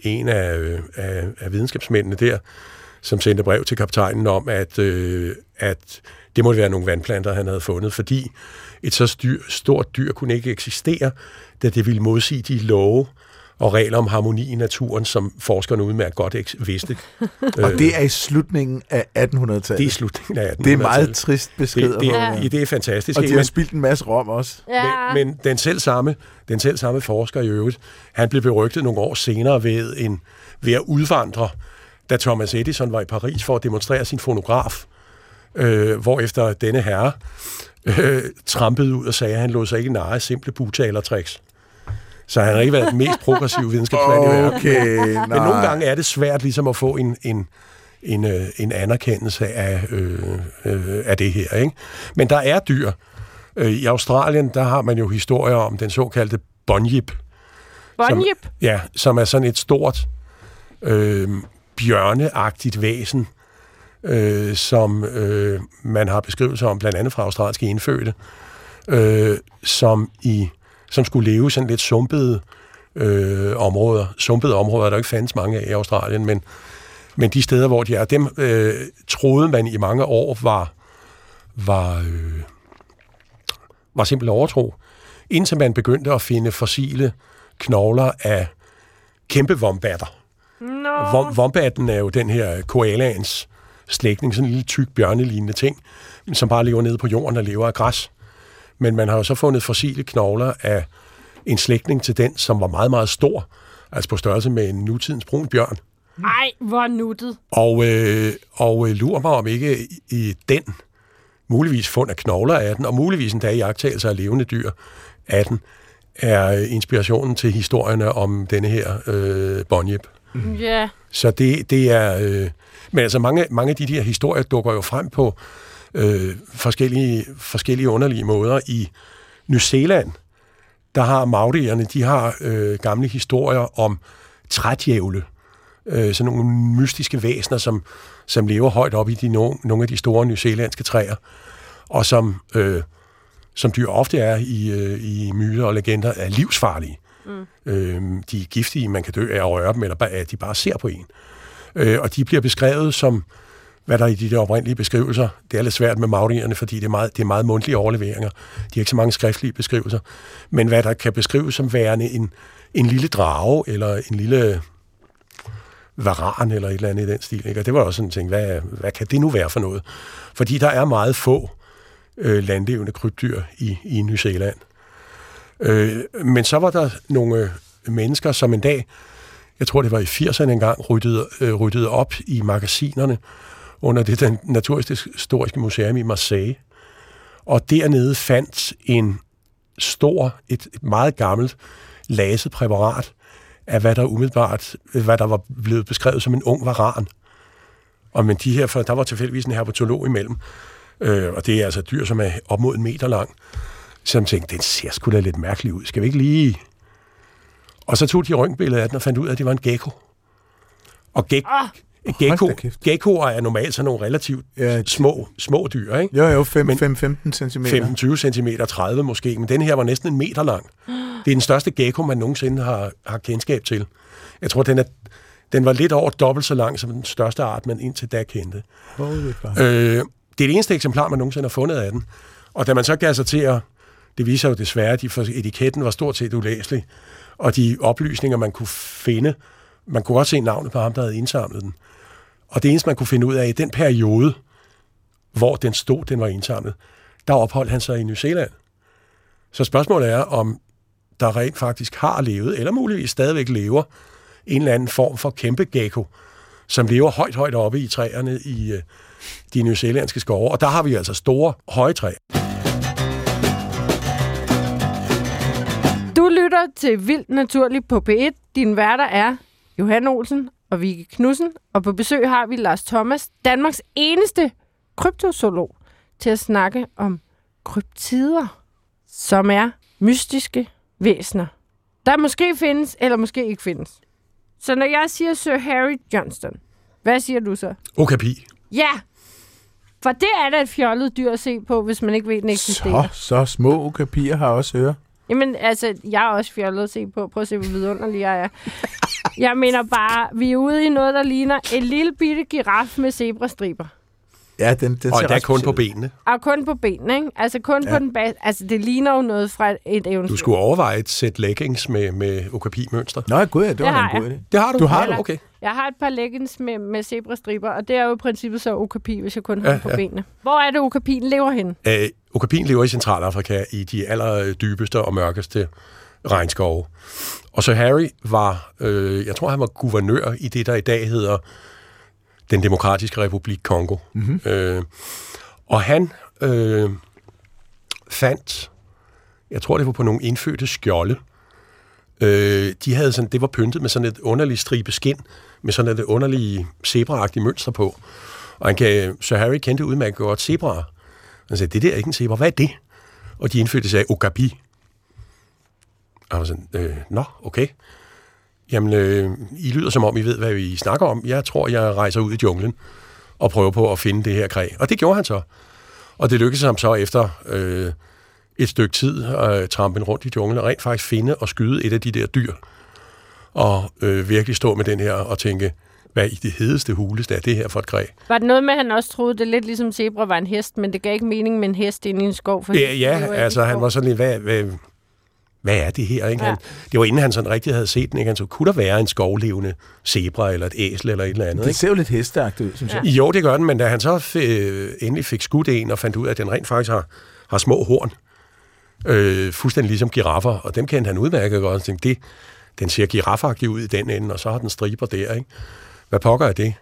en af, øh, af, af videnskabsmændene der, som sendte brev til kaptajnen om, at, øh, at det måtte være nogle vandplanter, han havde fundet, fordi et så styr, stort dyr kunne ikke eksistere, da det ville modsige de love og regler om harmoni i naturen, som forskerne udmærket godt vidste. og det er i slutningen af 1800-tallet? Det er i slutningen af 1800-tallet. Det er meget trist besked. Det, det, ja. det er fantastisk. Og de har spildt en masse rom også. Ja. Men, men den, selv samme, den selv samme forsker i øvrigt, han blev berygtet nogle år senere ved, en, ved at udvandre, da Thomas Edison var i Paris for at demonstrere sin fonograf, øh, hvor efter denne herre øh, trampede ud og sagde, at han lå sig ikke narre simple butalertricks. Så han har ikke været den mest progressive videnskabsmand okay, i verden. Okay, Men nogle gange er det svært ligesom at få en, en, en, øh, en anerkendelse af, øh, øh, af det her. Ikke? Men der er dyr. Øh, I Australien, der har man jo historier om den såkaldte bonjip. Bonjip? Som, ja, som er sådan et stort, øh, bjørneagtigt væsen, øh, som øh, man har beskrivelser om, blandt andet fra australske indfødte, øh, som, i, som skulle leve sådan lidt sumpede øh, områder. Sumpede områder, der ikke fandtes mange af i Australien, men, men de steder, hvor de er, dem øh, troede man i mange år var, var, øh, var simpelthen overtro. Indtil man begyndte at finde fossile knogler af kæmpe vombatter. Vom, vombatten er jo den her koalaens slægtning, sådan en lille tyk bjørnelignende ting, som bare lever nede på jorden og lever af græs. Men man har jo så fundet fossile knogler af en slægtning til den, som var meget, meget stor, altså på størrelse med en nutidens brun bjørn. Ej, hvor nuttet. Og, øh, og øh, lurer mig om ikke i, den, muligvis fund af knogler af den, og muligvis endda i jagttagelser af levende dyr af den, er inspirationen til historierne om denne her øh, Bonjeb. Ja. Så det, det er... Øh, men altså mange, mange af de her historier dukker jo frem på øh, forskellige, forskellige underlige måder. I New Zealand, der har maurierne, de har øh, gamle historier om trædjævle. Øh, sådan nogle mystiske væsener, som, som lever højt op i de, no, nogle af de store nyzeelandske træer, og som, øh, som dyr ofte er i, øh, i myter og legender, er livsfarlige. Mm. Øh, de er giftige, man kan dø af at røre dem, eller at de bare ser på en. Øh, og de bliver beskrevet som, hvad der er i de der oprindelige beskrivelser. Det er lidt svært med maurierne, fordi det er, meget, det er meget mundtlige overleveringer. De har ikke så mange skriftlige beskrivelser. Men hvad der kan beskrives som værende en, en lille drage, eller en lille varan, eller et eller andet i den stil. Ikke? Og det var også sådan en ting, hvad, hvad kan det nu være for noget? Fordi der er meget få øh, landlevende krybdyr i, i New Zealand. Øh, men så var der nogle øh, mennesker, som en dag, jeg tror det var i 80'erne engang, ryddede, øh, ryddede op i magasinerne under det Naturhistoriske Museum i Marseille. Og dernede fandt en stor, et, et meget gammelt laset præparat af, hvad der umiddelbart, hvad der var blevet beskrevet som en ung varan. Og men de her, for der var tilfældigvis en herpetolog imellem, øh, og det er altså dyr, som er op mod en meter lang, som tænkte, den ser sgu da lidt mærkelig ud. Skal vi ikke lige... Og så tog de røntgenbilledet af den og fandt ud af, at det var en gecko. Og gek, Ah, gecko, geckoer er normalt sådan nogle relativt Ja, små, små dyr, ikke? Jo, jo, 5, Men- 5, 15 cm. 15-20 cm, 30 måske, men den her var næsten en meter lang. Det er den største gecko, man nogensinde har, har kendskab til. Jeg tror, den, er, den var lidt over dobbelt så lang som den største art, man indtil da kendte. Holy. Øh, det er det eneste eksemplar, man nogensinde har fundet af den. Og da man så gav sig til at... Det viser jo desværre, at de, for etiketten var stort set ulæselig. Og de oplysninger, man kunne finde... Man kunne også se navnet på ham, der havde indsamlet den. Og det eneste, man kunne finde ud af i den periode, hvor den stod, den var indsamlet, der opholdt han sig i New Zealand. Så spørgsmålet er, om der rent faktisk har levet, eller muligvis stadigvæk lever, en eller anden form for kæmpe gecko, som lever højt, højt oppe i træerne i øh, de nyzeelandske skove. Og der har vi altså store, høje træer. Du lytter til Vildt Naturligt på P1. Din værter er Johan Olsen og Vicky Knudsen. Og på besøg har vi Lars Thomas, Danmarks eneste kryptozoolog, til at snakke om kryptider, som er mystiske væsener, der måske findes, eller måske ikke findes. Så når jeg siger Sir Harry Johnston, hvad siger du så? Okapi. Ja! For det er da et fjollet dyr at se på, hvis man ikke ved, den eksisterer. Så, så små okapier har også øre. Jamen, altså, jeg er også fjollet at se på. Prøv at se, hvor vidunderlig jeg er. Jeg mener bare, vi er ude i noget, der ligner en lille bitte giraf med zebrastriber. Ja, den, den Og endda ret kun på benene. Og kun på benene, ikke? Altså kun ja. på den bas. Altså, det ligner jo noget fra et eventyr. Du skulle overveje et sæt leggings med, med okapi-mønster. Nå, gud ja, det var Det har en god jeg. idé. Det har du? Du har det? Okay. Jeg har et par leggings med, med zebrastriber, og det er jo i princippet så okapi, hvis jeg kun har Ja, ja, på ja. benene. Hvor er det, okapien lever henne? Øh, okapien lever i Centralafrika i de allerdybeste og mørkeste regnskove. Og så Harry var, øh, jeg tror han var guvernør i det, der i dag hedder den demokratiske republik Kongo. Mm-hmm. Øh, og han øh, fandt, jeg tror det var på nogle indfødte skjolde, øh, de havde sådan, det var pyntet med sådan et underligt stribe skin, med sådan et underligt zebraagtigt mønster på. Og han kan, så Harry kendte udmærket godt zebraer. Han sagde, det der er ikke en zebra, hvad er det? Og de indfødte sagde, okapi. Og han var sådan, øh, nå, okay. jamen, øh, I lyder som om, I ved, hvad vi snakker om. Jeg tror, jeg rejser ud i junglen og prøver på at finde det her kræ. Og det gjorde han så. Og det lykkedes ham så efter øh, et stykke tid at trampe rundt i junglen og rent faktisk finde og skyde et af de der dyr. Og øh, virkelig stå med den her og tænke, hvad i det hedeste huleste er det her for et kræ? Var det noget med, at han også troede, det lidt ligesom zebra var en hest, men det gav ikke mening med en hest inde i en skov? For Ja, ja altså han var sådan lidt, hvad, hvad, hvad er det her? Ikke? Ja. Han, det var inden han sådan rigtig havde set den. Ikke? Han så, kunne der være en skovlevende zebra eller et æsel eller et eller andet? Det Ikke? ser jo lidt hesteagtigt ud, synes jeg. Jo, det gør den, men da han så f- øh, endelig fik skudt en og fandt ud af, at den rent faktisk har, har små horn, øh, fuldstændig ligesom giraffer, og dem kendte han udmærket godt, og tænkte, det, den ser giraffagtig ud i den ende, og så har den striber der, ikke? Hvad pokker er det?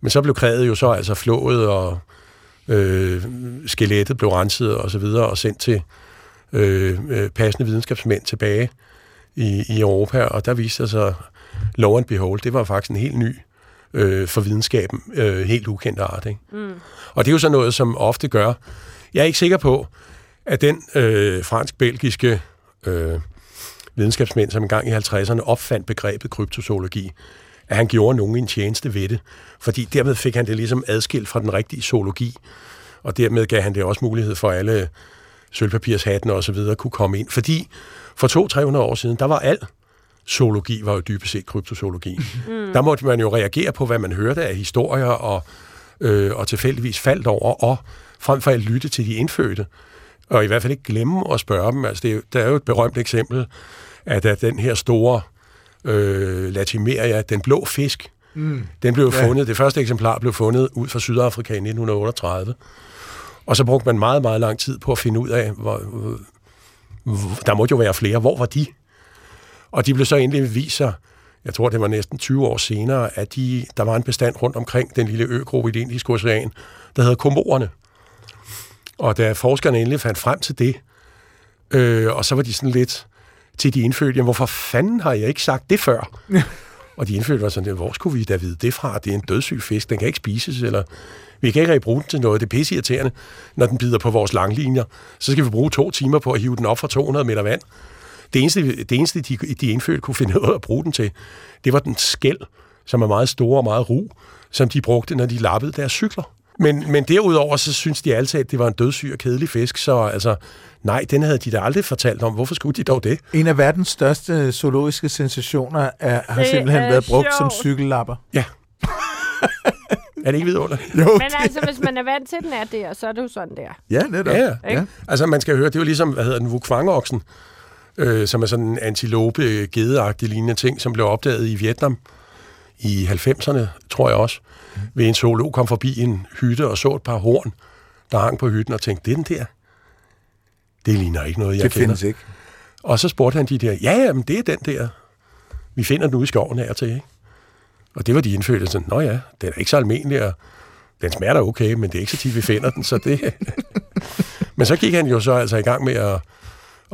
Men så blev krædet jo så altså flået, og øh, skelettet blev renset og så videre, og sendt til øh, øh, passende videnskabsmænd tilbage i, i Europa, og der viste sig så, low and behold, det var faktisk en helt ny øh, for videnskaben, øh, helt ukendt art. Ikke? Mm. Og det er jo så noget, som ofte gør, jeg er ikke sikker på, at den øh, fransk-belgiske øh, videnskabsmænd, som engang i 50'erne opfandt begrebet kryptozoologi, at han gjorde nogen en tjeneste ved det. Fordi dermed fik han det ligesom adskilt fra den rigtige zoologi, og dermed gav han det også mulighed for alle sølvpapirshatten og så videre kunne komme ind. Fordi for 200-300 år siden, der var al zoologi var jo dybest set kryptozoologi. Mm. Der måtte man jo reagere på, hvad man hørte af historier, og, øh, og tilfældigvis faldt over, og frem for alt lytte til de indfødte. Og i hvert fald ikke glemme at spørge dem. Altså, det er jo, der er jo et berømt eksempel, at, at den her store øh, Latimeria, den blå fisk, mm. den blev ja. fundet, det første eksemplar blev fundet ud fra Sydafrika i 1938. Og så brugte man meget, meget lang tid på at finde ud af, hvor, der måtte jo være flere. Hvor var de? Og de blev så endelig vist sig, jeg tror det var næsten 20 år senere, at de, der var en bestand rundt omkring den lille øgruppe i det indiske ocean, der hedder komorerne. Og da forskerne endelig fandt frem til det, øh, og så var de sådan lidt til de indfødte, jamen hvorfor fanden har jeg ikke sagt det før? og de indfødte var sådan, hvor skulle vi da vide det fra? Det er en dødssyg fisk, den kan ikke spises, eller vi kan ikke rigtig bruge den til noget. Det er pisseirriterende, når den bider på vores langlinjer. Så skal vi bruge to timer på at hive den op fra 200 meter vand. Det eneste, det eneste de, de indfødte kunne finde ud af at bruge den til, det var den skæld, som er meget store og meget ru, som de brugte, når de lappede deres cykler. Men, men derudover, så synes de altid, at det var en dødssyg og kedelig fisk, så altså, nej, den havde de da aldrig fortalt om. Hvorfor skulle de dog det? En af verdens største zoologiske sensationer er, har Det simpelthen er været brugt som sjovt. cykellapper. Ja. er det ikke vidunderligt? Jo, Men altså, hvis man er vant til, den er der, så er det jo sådan der. ja, netop. Ja, ja. ja. Altså, man skal høre, det er jo ligesom, hvad hedder den, vukvangoksen, øh, som er sådan en antilope gedeagtig lignende ting, som blev opdaget i Vietnam i 90'erne, tror jeg også, ved en zoolog kom forbi en hytte og så et par horn, der hang på hytten, og tænkte, det er den der. Det ligner ikke noget, jeg Det kender. findes ikke. Og så spurgte han de der, ja, ja, men det er den der. Vi finder den ude i skoven her til, ikke? Og det var de indfødte sådan, nå ja, den er ikke så almindelig, og den da okay, men det er ikke så tit, vi finder den, så det... men så gik han jo så altså i gang med at,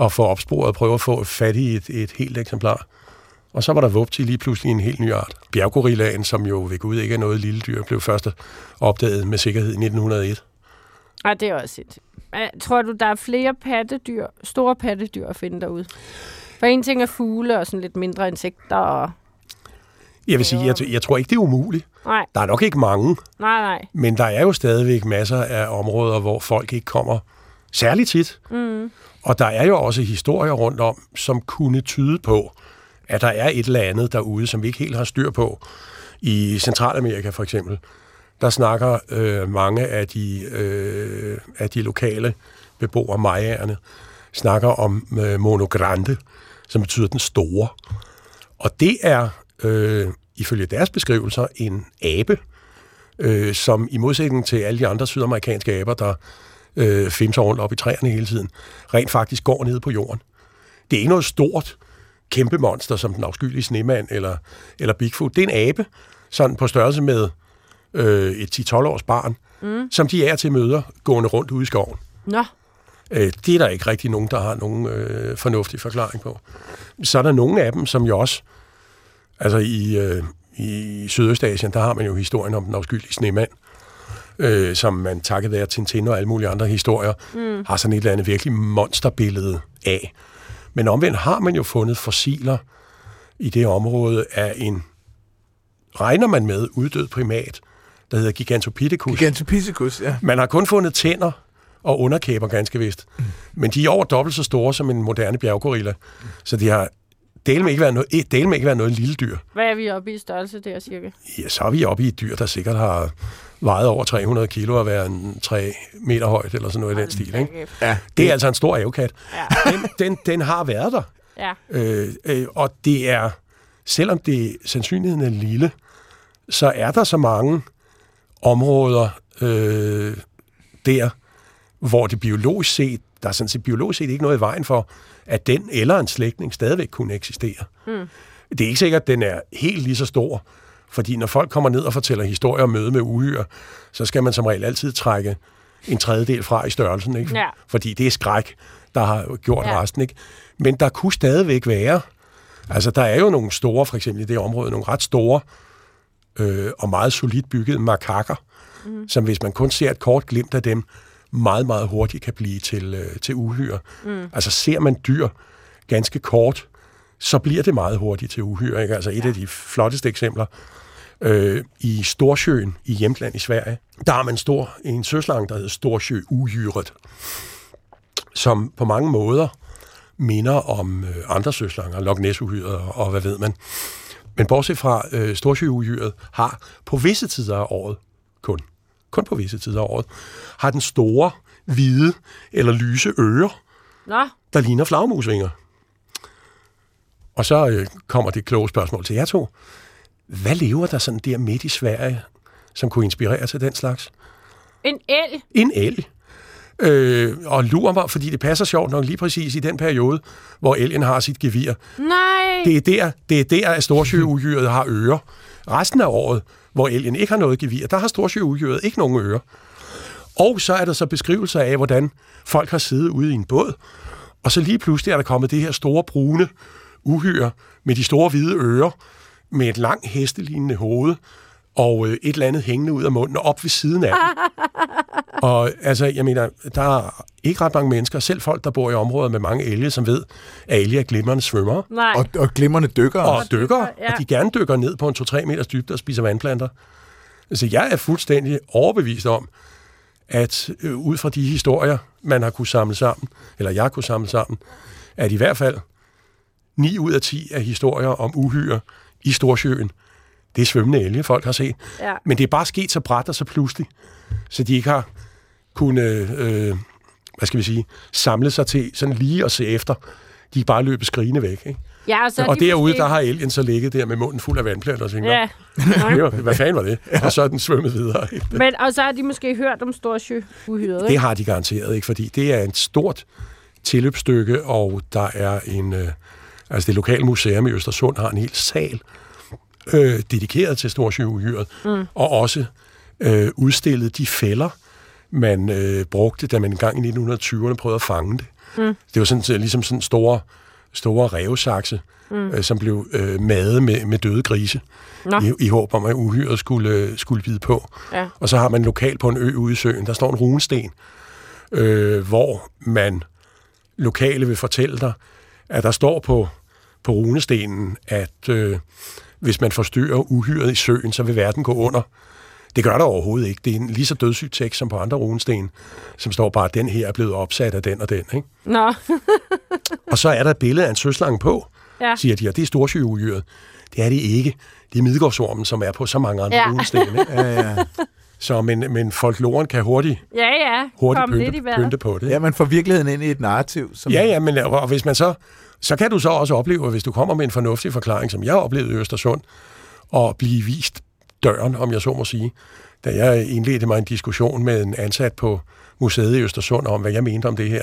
at få opsporet og prøve at få fat i et, et helt eksemplar. Og så var der vup til lige pludselig en helt ny art. Bjerggorillaen, som jo ved Gud ikke er noget lille dyr, blev først opdaget med sikkerhed i 1901. Ej, det er også et. Tror du, der er flere pattedyr, store pattedyr at finde derude? For en ting er fugle og sådan lidt mindre insekter og... Jeg vil sige, jeg, jeg tror ikke, det er umuligt. Nej, Der er nok ikke mange, nej, nej. Men der er jo stadigvæk masser af områder, hvor folk ikke kommer særligt tit. Mm. Og der er jo også historier rundt om, som kunne tyde på, at der er et eller andet derude, som vi ikke helt har styr på. I Centralamerika for eksempel, der snakker øh, mange af de, øh, af de lokale beboere, mayaerne, snakker om øh, monogrande, som betyder den store. Og det er, øh, ifølge deres beskrivelser, en abe, øh, som i modsætning til alle de andre sydamerikanske aber, der øh, fimser rundt op i træerne hele tiden, rent faktisk går ned på jorden. Det er ikke noget stort, kæmpe monster, som den afskyelige snemand eller, eller Bigfoot. Det er en abe, sådan på størrelse med øh, et 10-12 års barn, mm. som de er til møder gående rundt ude i skoven. Nå, Øh, det er der ikke rigtig nogen, der har nogen øh, fornuftig forklaring på. Så er der nogle af dem, som jo også, altså i, øh, i Sydøstasien, der har man jo historien om den afskyelige snemand, øh, som man takket være Tintin og alle mulige andre historier, mm. har sådan et eller andet virkelig monsterbillede af. Men omvendt har man jo fundet fossiler i det område af en, regner man med, uddød primat, der hedder Gigantopithecus. Gigantopithecus, ja. Man har kun fundet tænder og underkæber, ganske vist. Mm. Men de er over dobbelt så store som en moderne bjerggorilla. Mm. Så de har del med ikke været noget, del med ikke været noget lille dyr. Hvad er vi oppe i størrelse der, cirka? Ja, så er vi oppe i et dyr, der sikkert har vejet over 300 kilo og været en 3 meter højt, eller sådan noget i den stil. Ikke? ja. Det er altså en stor avkat. Ja. Den, den, den har været der. Ja. Øh, øh, og det er, selvom det sandsynligheden er lille, så er der så mange områder øh, der, hvor det biologisk set, der er sådan set biologisk set ikke noget i vejen for, at den eller en slægtning stadigvæk kunne eksistere. Mm. Det er ikke sikkert, at den er helt lige så stor, fordi når folk kommer ned og fortæller historier om møde med uhyre, så skal man som regel altid trække en tredjedel fra i størrelsen, ikke? Ja. fordi det er skræk, der har gjort Ja. resten. Ikke? Men der kunne stadigvæk være, altså der er jo nogle store, for eksempel i det område, nogle ret store øh, og meget solidt byggede makakker, mm. som hvis man kun ser et kort glimt af dem, meget, meget hurtigt kan blive til, øh, til uhyre. Mm. Altså ser man dyr ganske kort, så bliver det meget hurtigt til uhyre. Ikke? Altså et ja. af de flotteste eksempler, øh, i Storsjøen i Jämtland i Sverige, der har man stor, en søslange, der hedder Storsjø uhyret, som på mange måder minder om øh, andre søslanger, Loch ness og, og hvad ved man. Men bortset fra øh, Storsjøuhyret har på visse tider af året, kun, kun på visse tider af året, har den store, hvide eller lyse ører, Nå, der ligner flagmusvinger. Og så øh, kommer det kloge spørgsmål til jer to. Hvad lever der sådan der midt i Sverige, som kunne inspirere til den slags? en el. En el. Øh, og lurer mig, fordi det passer sjovt nok lige præcis i den periode, hvor elgen har sit gevir. Nej. Det er der, det er der at Storsjøuhyret har ører. Resten af året, hvor elgen ikke har noget gevir, der har Storsjøuhyret ikke nogen ører. Og så er der så beskrivelser af, hvordan folk har siddet ude i en båd, og så lige pludselig er der kommet det her store brune uhyre med de store hvide ører, med et langt hestelignende hoved, og øh, et eller andet hængende ud af munden og op ved siden af dem. Og altså, jeg mener, der er ikke ret mange mennesker, selv folk, der bor i områder med mange elge, som ved, at elge er glimrende svømmere Nej. Og, og glimrende dykker og også. dykker, ja. og de gerne dykker ned på en 2-3 meters dybde og spiser vandplanter. Altså, jeg er fuldstændig overbevist om, at øh, ud fra de historier, man har kunne samle sammen, eller jeg har kunne samle sammen, at i hvert fald 9 ud af 10 af historier om uhyre i Storsjøen, det er svømmende elge, folk har set. Ja. Men det er bare sket så bræt og så pludselig, så de ikke har kunnet, øh, hvad skal vi sige, samle sig til sådan lige at se efter. De er bare løbet skrigende væk. Ikke? Ja, og, så er Og de derude, måske... der har elgen så ligget der med munden fuld af vandplanter og tænkt, Ja. ja. hvad fanden var det? Og så er den svømmet videre. Ikke? Men, og så har de måske hørt om Storsjø-uhyret, Det ikke? har de garanteret, ikke? fordi det er et stort tilløbsstykke, og der er en... Øh, altså det lokale museum i Østersund har en hel sal øh, dedikeret til Storsjøuhyret, mm. og også øh, udstillet de fælder, man øh, brugte, da man engang i 1920'erne prøvede at fange det. Mm. Det var sådan, så ligesom sådan store, store revsakse, mm. øh, som blev øh, madet med, med døde grise, Nå. i, i håb om, at uhyret skulle, øh, skulle bide på. Ja. Og så har man lokalt på en ø ude i søen, der står en runesten, øh, hvor man lokale vil fortælle dig, at der står på, på runestenen, at øh, hvis man forstyrrer uhyret i søen, så vil verden gå under. Det gør der overhovedet ikke. Det er en lige så dødssyg tekst som på andre runesten, som står bare, at den her er blevet opsat af den og den. Ikke? Nå, Og så er der et billede af en søslange på, Ja. siger de, og det er storsjøuhyret. Det er det ikke. Det er midgårdsormen, som er på så mange andre Ja. ja. runesten. Ikke? Ja, ja. Så, men, men folkloren kan hurtigt, ja, ja. hurtigt Kom lidt i pynte, vejret. pynte på det. ja, man får virkeligheden ind i et narrativ. Som, Ja, ja, men og hvis man så, så kan du så også opleve, hvis du kommer med en fornuftig forklaring, som jeg oplevede i Østersund, og blive vist døren, om jeg så må sige, da jeg indledte mig en diskussion med en ansat på museet i Østersund om, hvad jeg mente om det her,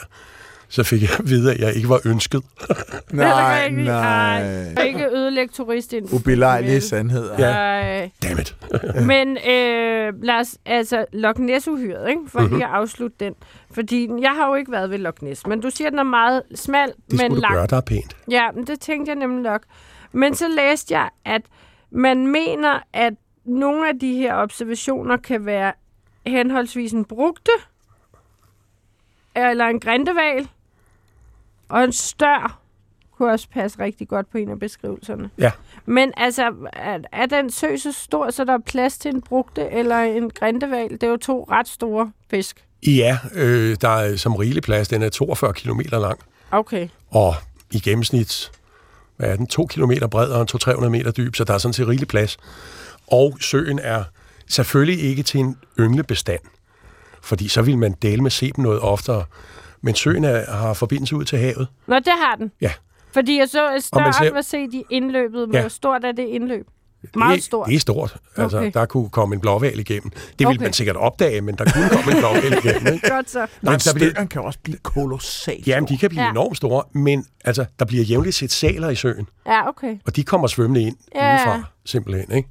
så fik jeg at vide, at jeg ikke var ønsket. Nej, nej. Ej, Ikke ødelægge turistinfo. Ubelejlige sandheder. Ja. Ej. Dammit. Men øh, lad os, altså, Loch Ness-uhyret, ikke? for mm-hmm. lige at afslutte den. Fordi jeg har jo ikke været ved Loch Ness, men du siger, at den er meget smal, Det men skulle du lang. gøre, der er pænt. Ja, men det tænkte jeg nemlig nok. Men så læste jeg, at man mener, at nogle af de her observationer kan være henholdsvis en brugte, eller en grindeval, og en stør kunne også passe rigtig godt på en af beskrivelserne. Ja. Men altså, er, er den sø så stor, så der er plads til en brugte eller en grindeval? Det er jo to ret store fisk. Ja, øh, der er som rigelig plads. Den er 42 km lang, Okay. og i gennemsnit hvad er den, 2 km bred og 200-300 meter dyb, så der er sådan set rigelig plads. Og søen er selvfølgelig ikke til en ynglebestand, fordi så vil man dele med se dem noget oftere. Men søen er, har forbindelse ud til havet. Nå, det har den. Ja. Fordi jeg så større ser- var set i indløbet, men Ja. hvor stort er det indløb? Meget det, stort. Det er stort. Altså, Okay. der kunne komme en blåval igennem. Det ville Okay. man sikkert opdage, men der kunne komme en blåval igennem. Ikke? Godt så. Men der bliver- kan også blive kolossalt Jamen, de kan blive Ja. enormt store, men altså, der bliver jævnligt set saler i søen, Ja, okay. og de kommer svømmende ind Ja. udefra, simpelthen. Ikke?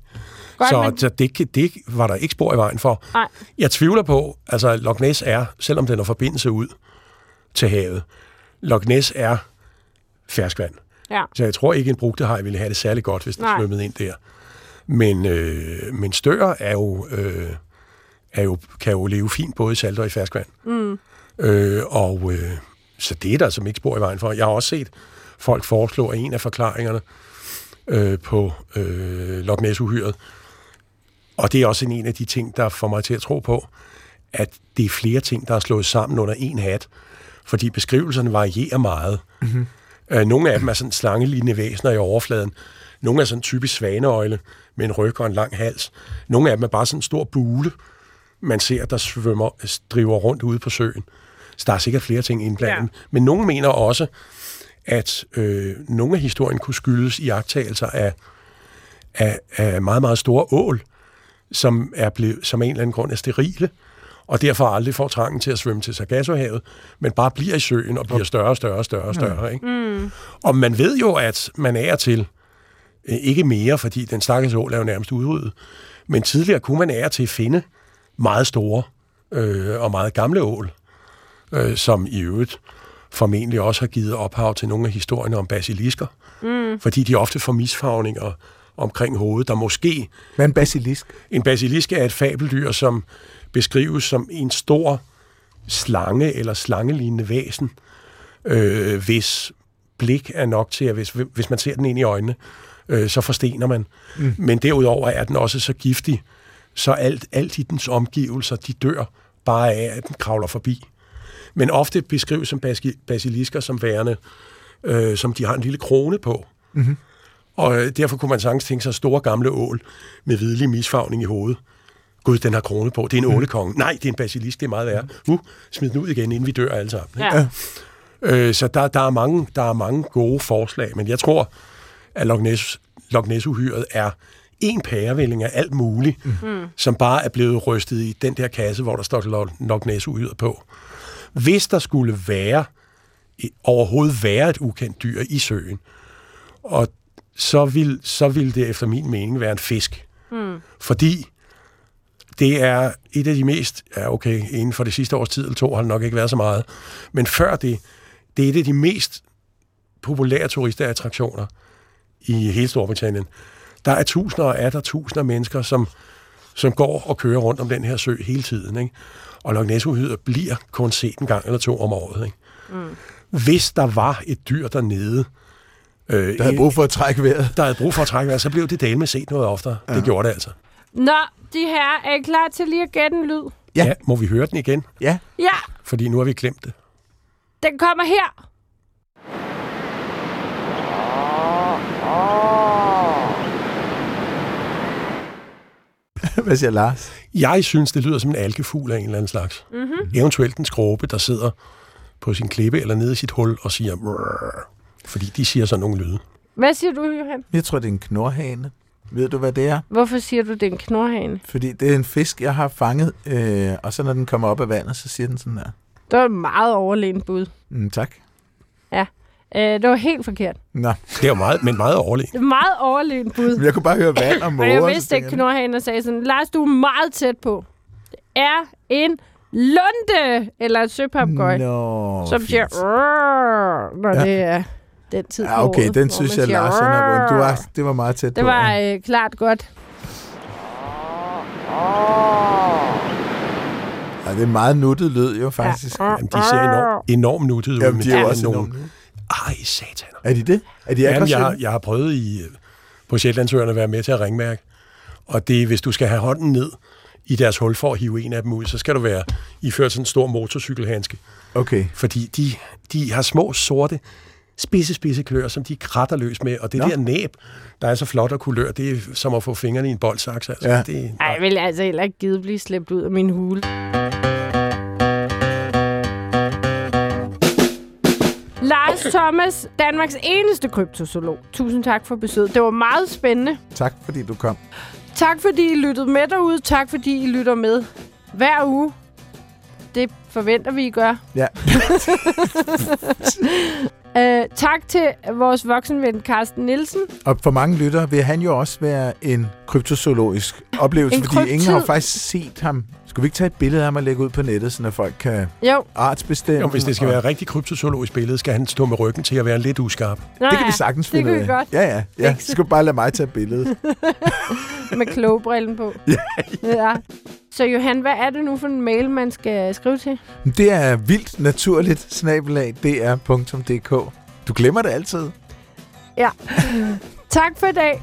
Godt, så men- så det, det var der ikke spor i vejen for. Nej. Jeg tvivler på, altså Loch Ness er, selvom den har forbindelse ud til havet, Loch Ness er ferskvand. Ja. Så jeg tror ikke, en brugtehaj ville have det særlig godt, hvis den Nej. svømmede ind der. Men, øh, men stør er jo, øh, er jo, kan jo leve fint både i salt og i ferskvand. Mm. Øh, og øh, så det er der som ikke spor i vejen for. Jeg har også set folk foreslå, at en af forklaringerne øh, på øh, Loch Ness-uhyret, og det er også en af de ting, der får mig til at tro på, at det er flere ting, der er slået sammen under en hat, fordi beskrivelserne varierer meget. Mm-hmm. Øh, nogle af dem er sådan slangelignende væsener i overfladen. Nogle er sådan typisk svaneøjle med en ryg og en lang hals. Nogle af dem er bare sådan en stor bule, man ser, der svømmer, driver rundt ude på søen. Så der er sikkert flere ting indblandet. Ja. Men nogle mener også, at øh, nogle af historien kunne skyldes i agtagelser af, af, af meget, meget store ål, som, er blevet, som af en eller anden grund er sterile, og derfor aldrig får trangen til at svømme til Sargassohavet, men bare bliver i søen og bliver større og større og større og større. Ikke? Mm. Og man ved jo, at man er til, øh, ikke mere, fordi den stakkels ål er jo nærmest udryddet, men tidligere kunne man ære til at finde meget store øh, og meget gamle ål, øh, som i øvrigt formentlig også har givet ophav til nogle af historierne om basilisker, mm. fordi de ofte får misfarvninger omkring hovedet, der måske Hvad er en basilisk? en basilisk er et fabeldyr, som beskrives som en stor slange eller slangelignende væsen, øh, hvis blik er nok til, at hvis, hvis man ser den ind i øjnene, øh, så forstener man. Mm. Men derudover er den også så giftig, så alt, alt i dens omgivelser, de dør bare af, at den kravler forbi. Men ofte beskrives som basi- basilisker som værende, øh, som de har en lille krone på. Mm-hmm. Og øh, derfor kunne man sagtens tænke sig store gamle ål med hvidlig misfarvning i hovedet. Gud, den har krone på. Det er en ålekonge. Nej, det er en basilisk. Det er meget værre. Uh, smid den ud igen, inden vi dør alle sammen. ikke? Ja. Øh, så der, der, er mange, der er mange gode forslag, men jeg tror, at Loch Ness, Loch Ness-uhyret er en pærevælling af alt muligt, mm. som bare er blevet rystet i den der kasse, hvor der står Lo- Loch Ness-uhyret på. Hvis der skulle være overhovedet være et ukendt dyr i søen, og så vil, så vil det efter min mening være en fisk. Mm. Fordi det er et af de mest, ja okay, inden for det sidste års tid eller to har det nok ikke været så meget, men før det, det er et af de mest populære turistattraktioner i hele Storbritannien. Der er tusinder og er der tusinder af mennesker, som, som går og kører rundt om den her sø hele tiden. Ikke? Og Loch ness bliver kun set en gang eller to om året. Ikke? Mm. Hvis der var et dyr dernede, øh, Der havde brug for at trække vejret. der havde brug for at trække vejret, så blev det dale med set noget oftere. Ja. Det gjorde det altså. Nå, de her, er I klar til lige at gætte en lyd? Ja. Ja. Må vi høre den igen? Ja, Ja, Fordi nu har vi glemt det. den kommer her. hvad siger Lars? Jeg synes, det lyder som en algefugl af en eller anden slags. Mm-hmm. Eventuelt en skråbe, der sidder på sin klippe eller nede i sit hul og siger... "Brrr", Fordi de siger sådan nogle lyde. Hvad siger du, Johan? Jeg tror, det er en knorhane. Ved du, hvad det er? Hvorfor siger du, det er en knorhane? Fordi det er en fisk, jeg har fanget, øh, og så når den kommer op af vandet, så siger den sådan her. Det var et meget overlegent bud. Mm, tak. Øh, det var helt forkert. Nå, Det er jo meget, men meget overlegen. Det var meget overlegent bud. men jeg kunne bare høre vand og Og måger. jeg så vidste ikke, jeg, og sagde sådan, Lars, du er meget tæt på. Det er en lunde, eller et søpapgøj, Nå, som fint. siger, "Rrrr", når Ja. det er den tid Ja, okay, året, den synes jeg, siger, Lars, vundet. Du var, det var meget tæt Det på. var ja. øh, klart godt. Ja, det er meget nuttet lyd jo, faktisk. Ja. Jamen, de ser enormt, enormt nuttet ud. Jamen, men de er jo det også nogle, enormt. Ej, sataner. Er de det? Er de Jamen, jeg, har, jeg har prøvet i, øh, på Shetlandsøerne at være med til at ringmærke. Og det er, hvis du skal have hånden ned i deres hul for at hive en af dem ud, så skal du være iført sådan en stor motorcykelhandske. Okay. Fordi de, de har små, sorte, spidse, spidse klør, som de kratter løs med. Og det Nå. der næb, der er så flot og kulør, det er som at få fingrene i en boldsaks. Altså. Ja. Det, Ej, jeg vil altså heller ikke givet blive slæbt ud af min hule. Lars Thomas, Danmarks eneste kryptozoolog. Tusind tak for besøget. Det var meget spændende. Tak, fordi du kom. Tak fordi I lyttede med derude. Tak fordi I lytter med hver uge. Det forventer vi, I gør. Ja. Uh, tak til vores voksenven Carsten Nielsen. Og for mange lyttere vil han jo også være en kryptozoologisk oplevelse, En fordi kryptid. ingen har faktisk set ham. Skulle vi ikke tage et billede af ham og lægge ud på nettet, så folk kan Jo. artsbestemme? jo, hvis det skal og- være rigtig kryptozoologisk billede, skal han stå med ryggen til at være lidt uskarp. Nå, Det kan ja. vi sagtens Det finde kan ud vi af. godt. Ja, ja. ja. Så skal du bare lade mig tage billedet. Med klogebrillen på. ja. ja. Så Johan, hvad er det nu for en mail, man skal skrive til? Det er vildt naturligt, snabelag dr.dk. Du glemmer det altid. Ja. tak for i dag.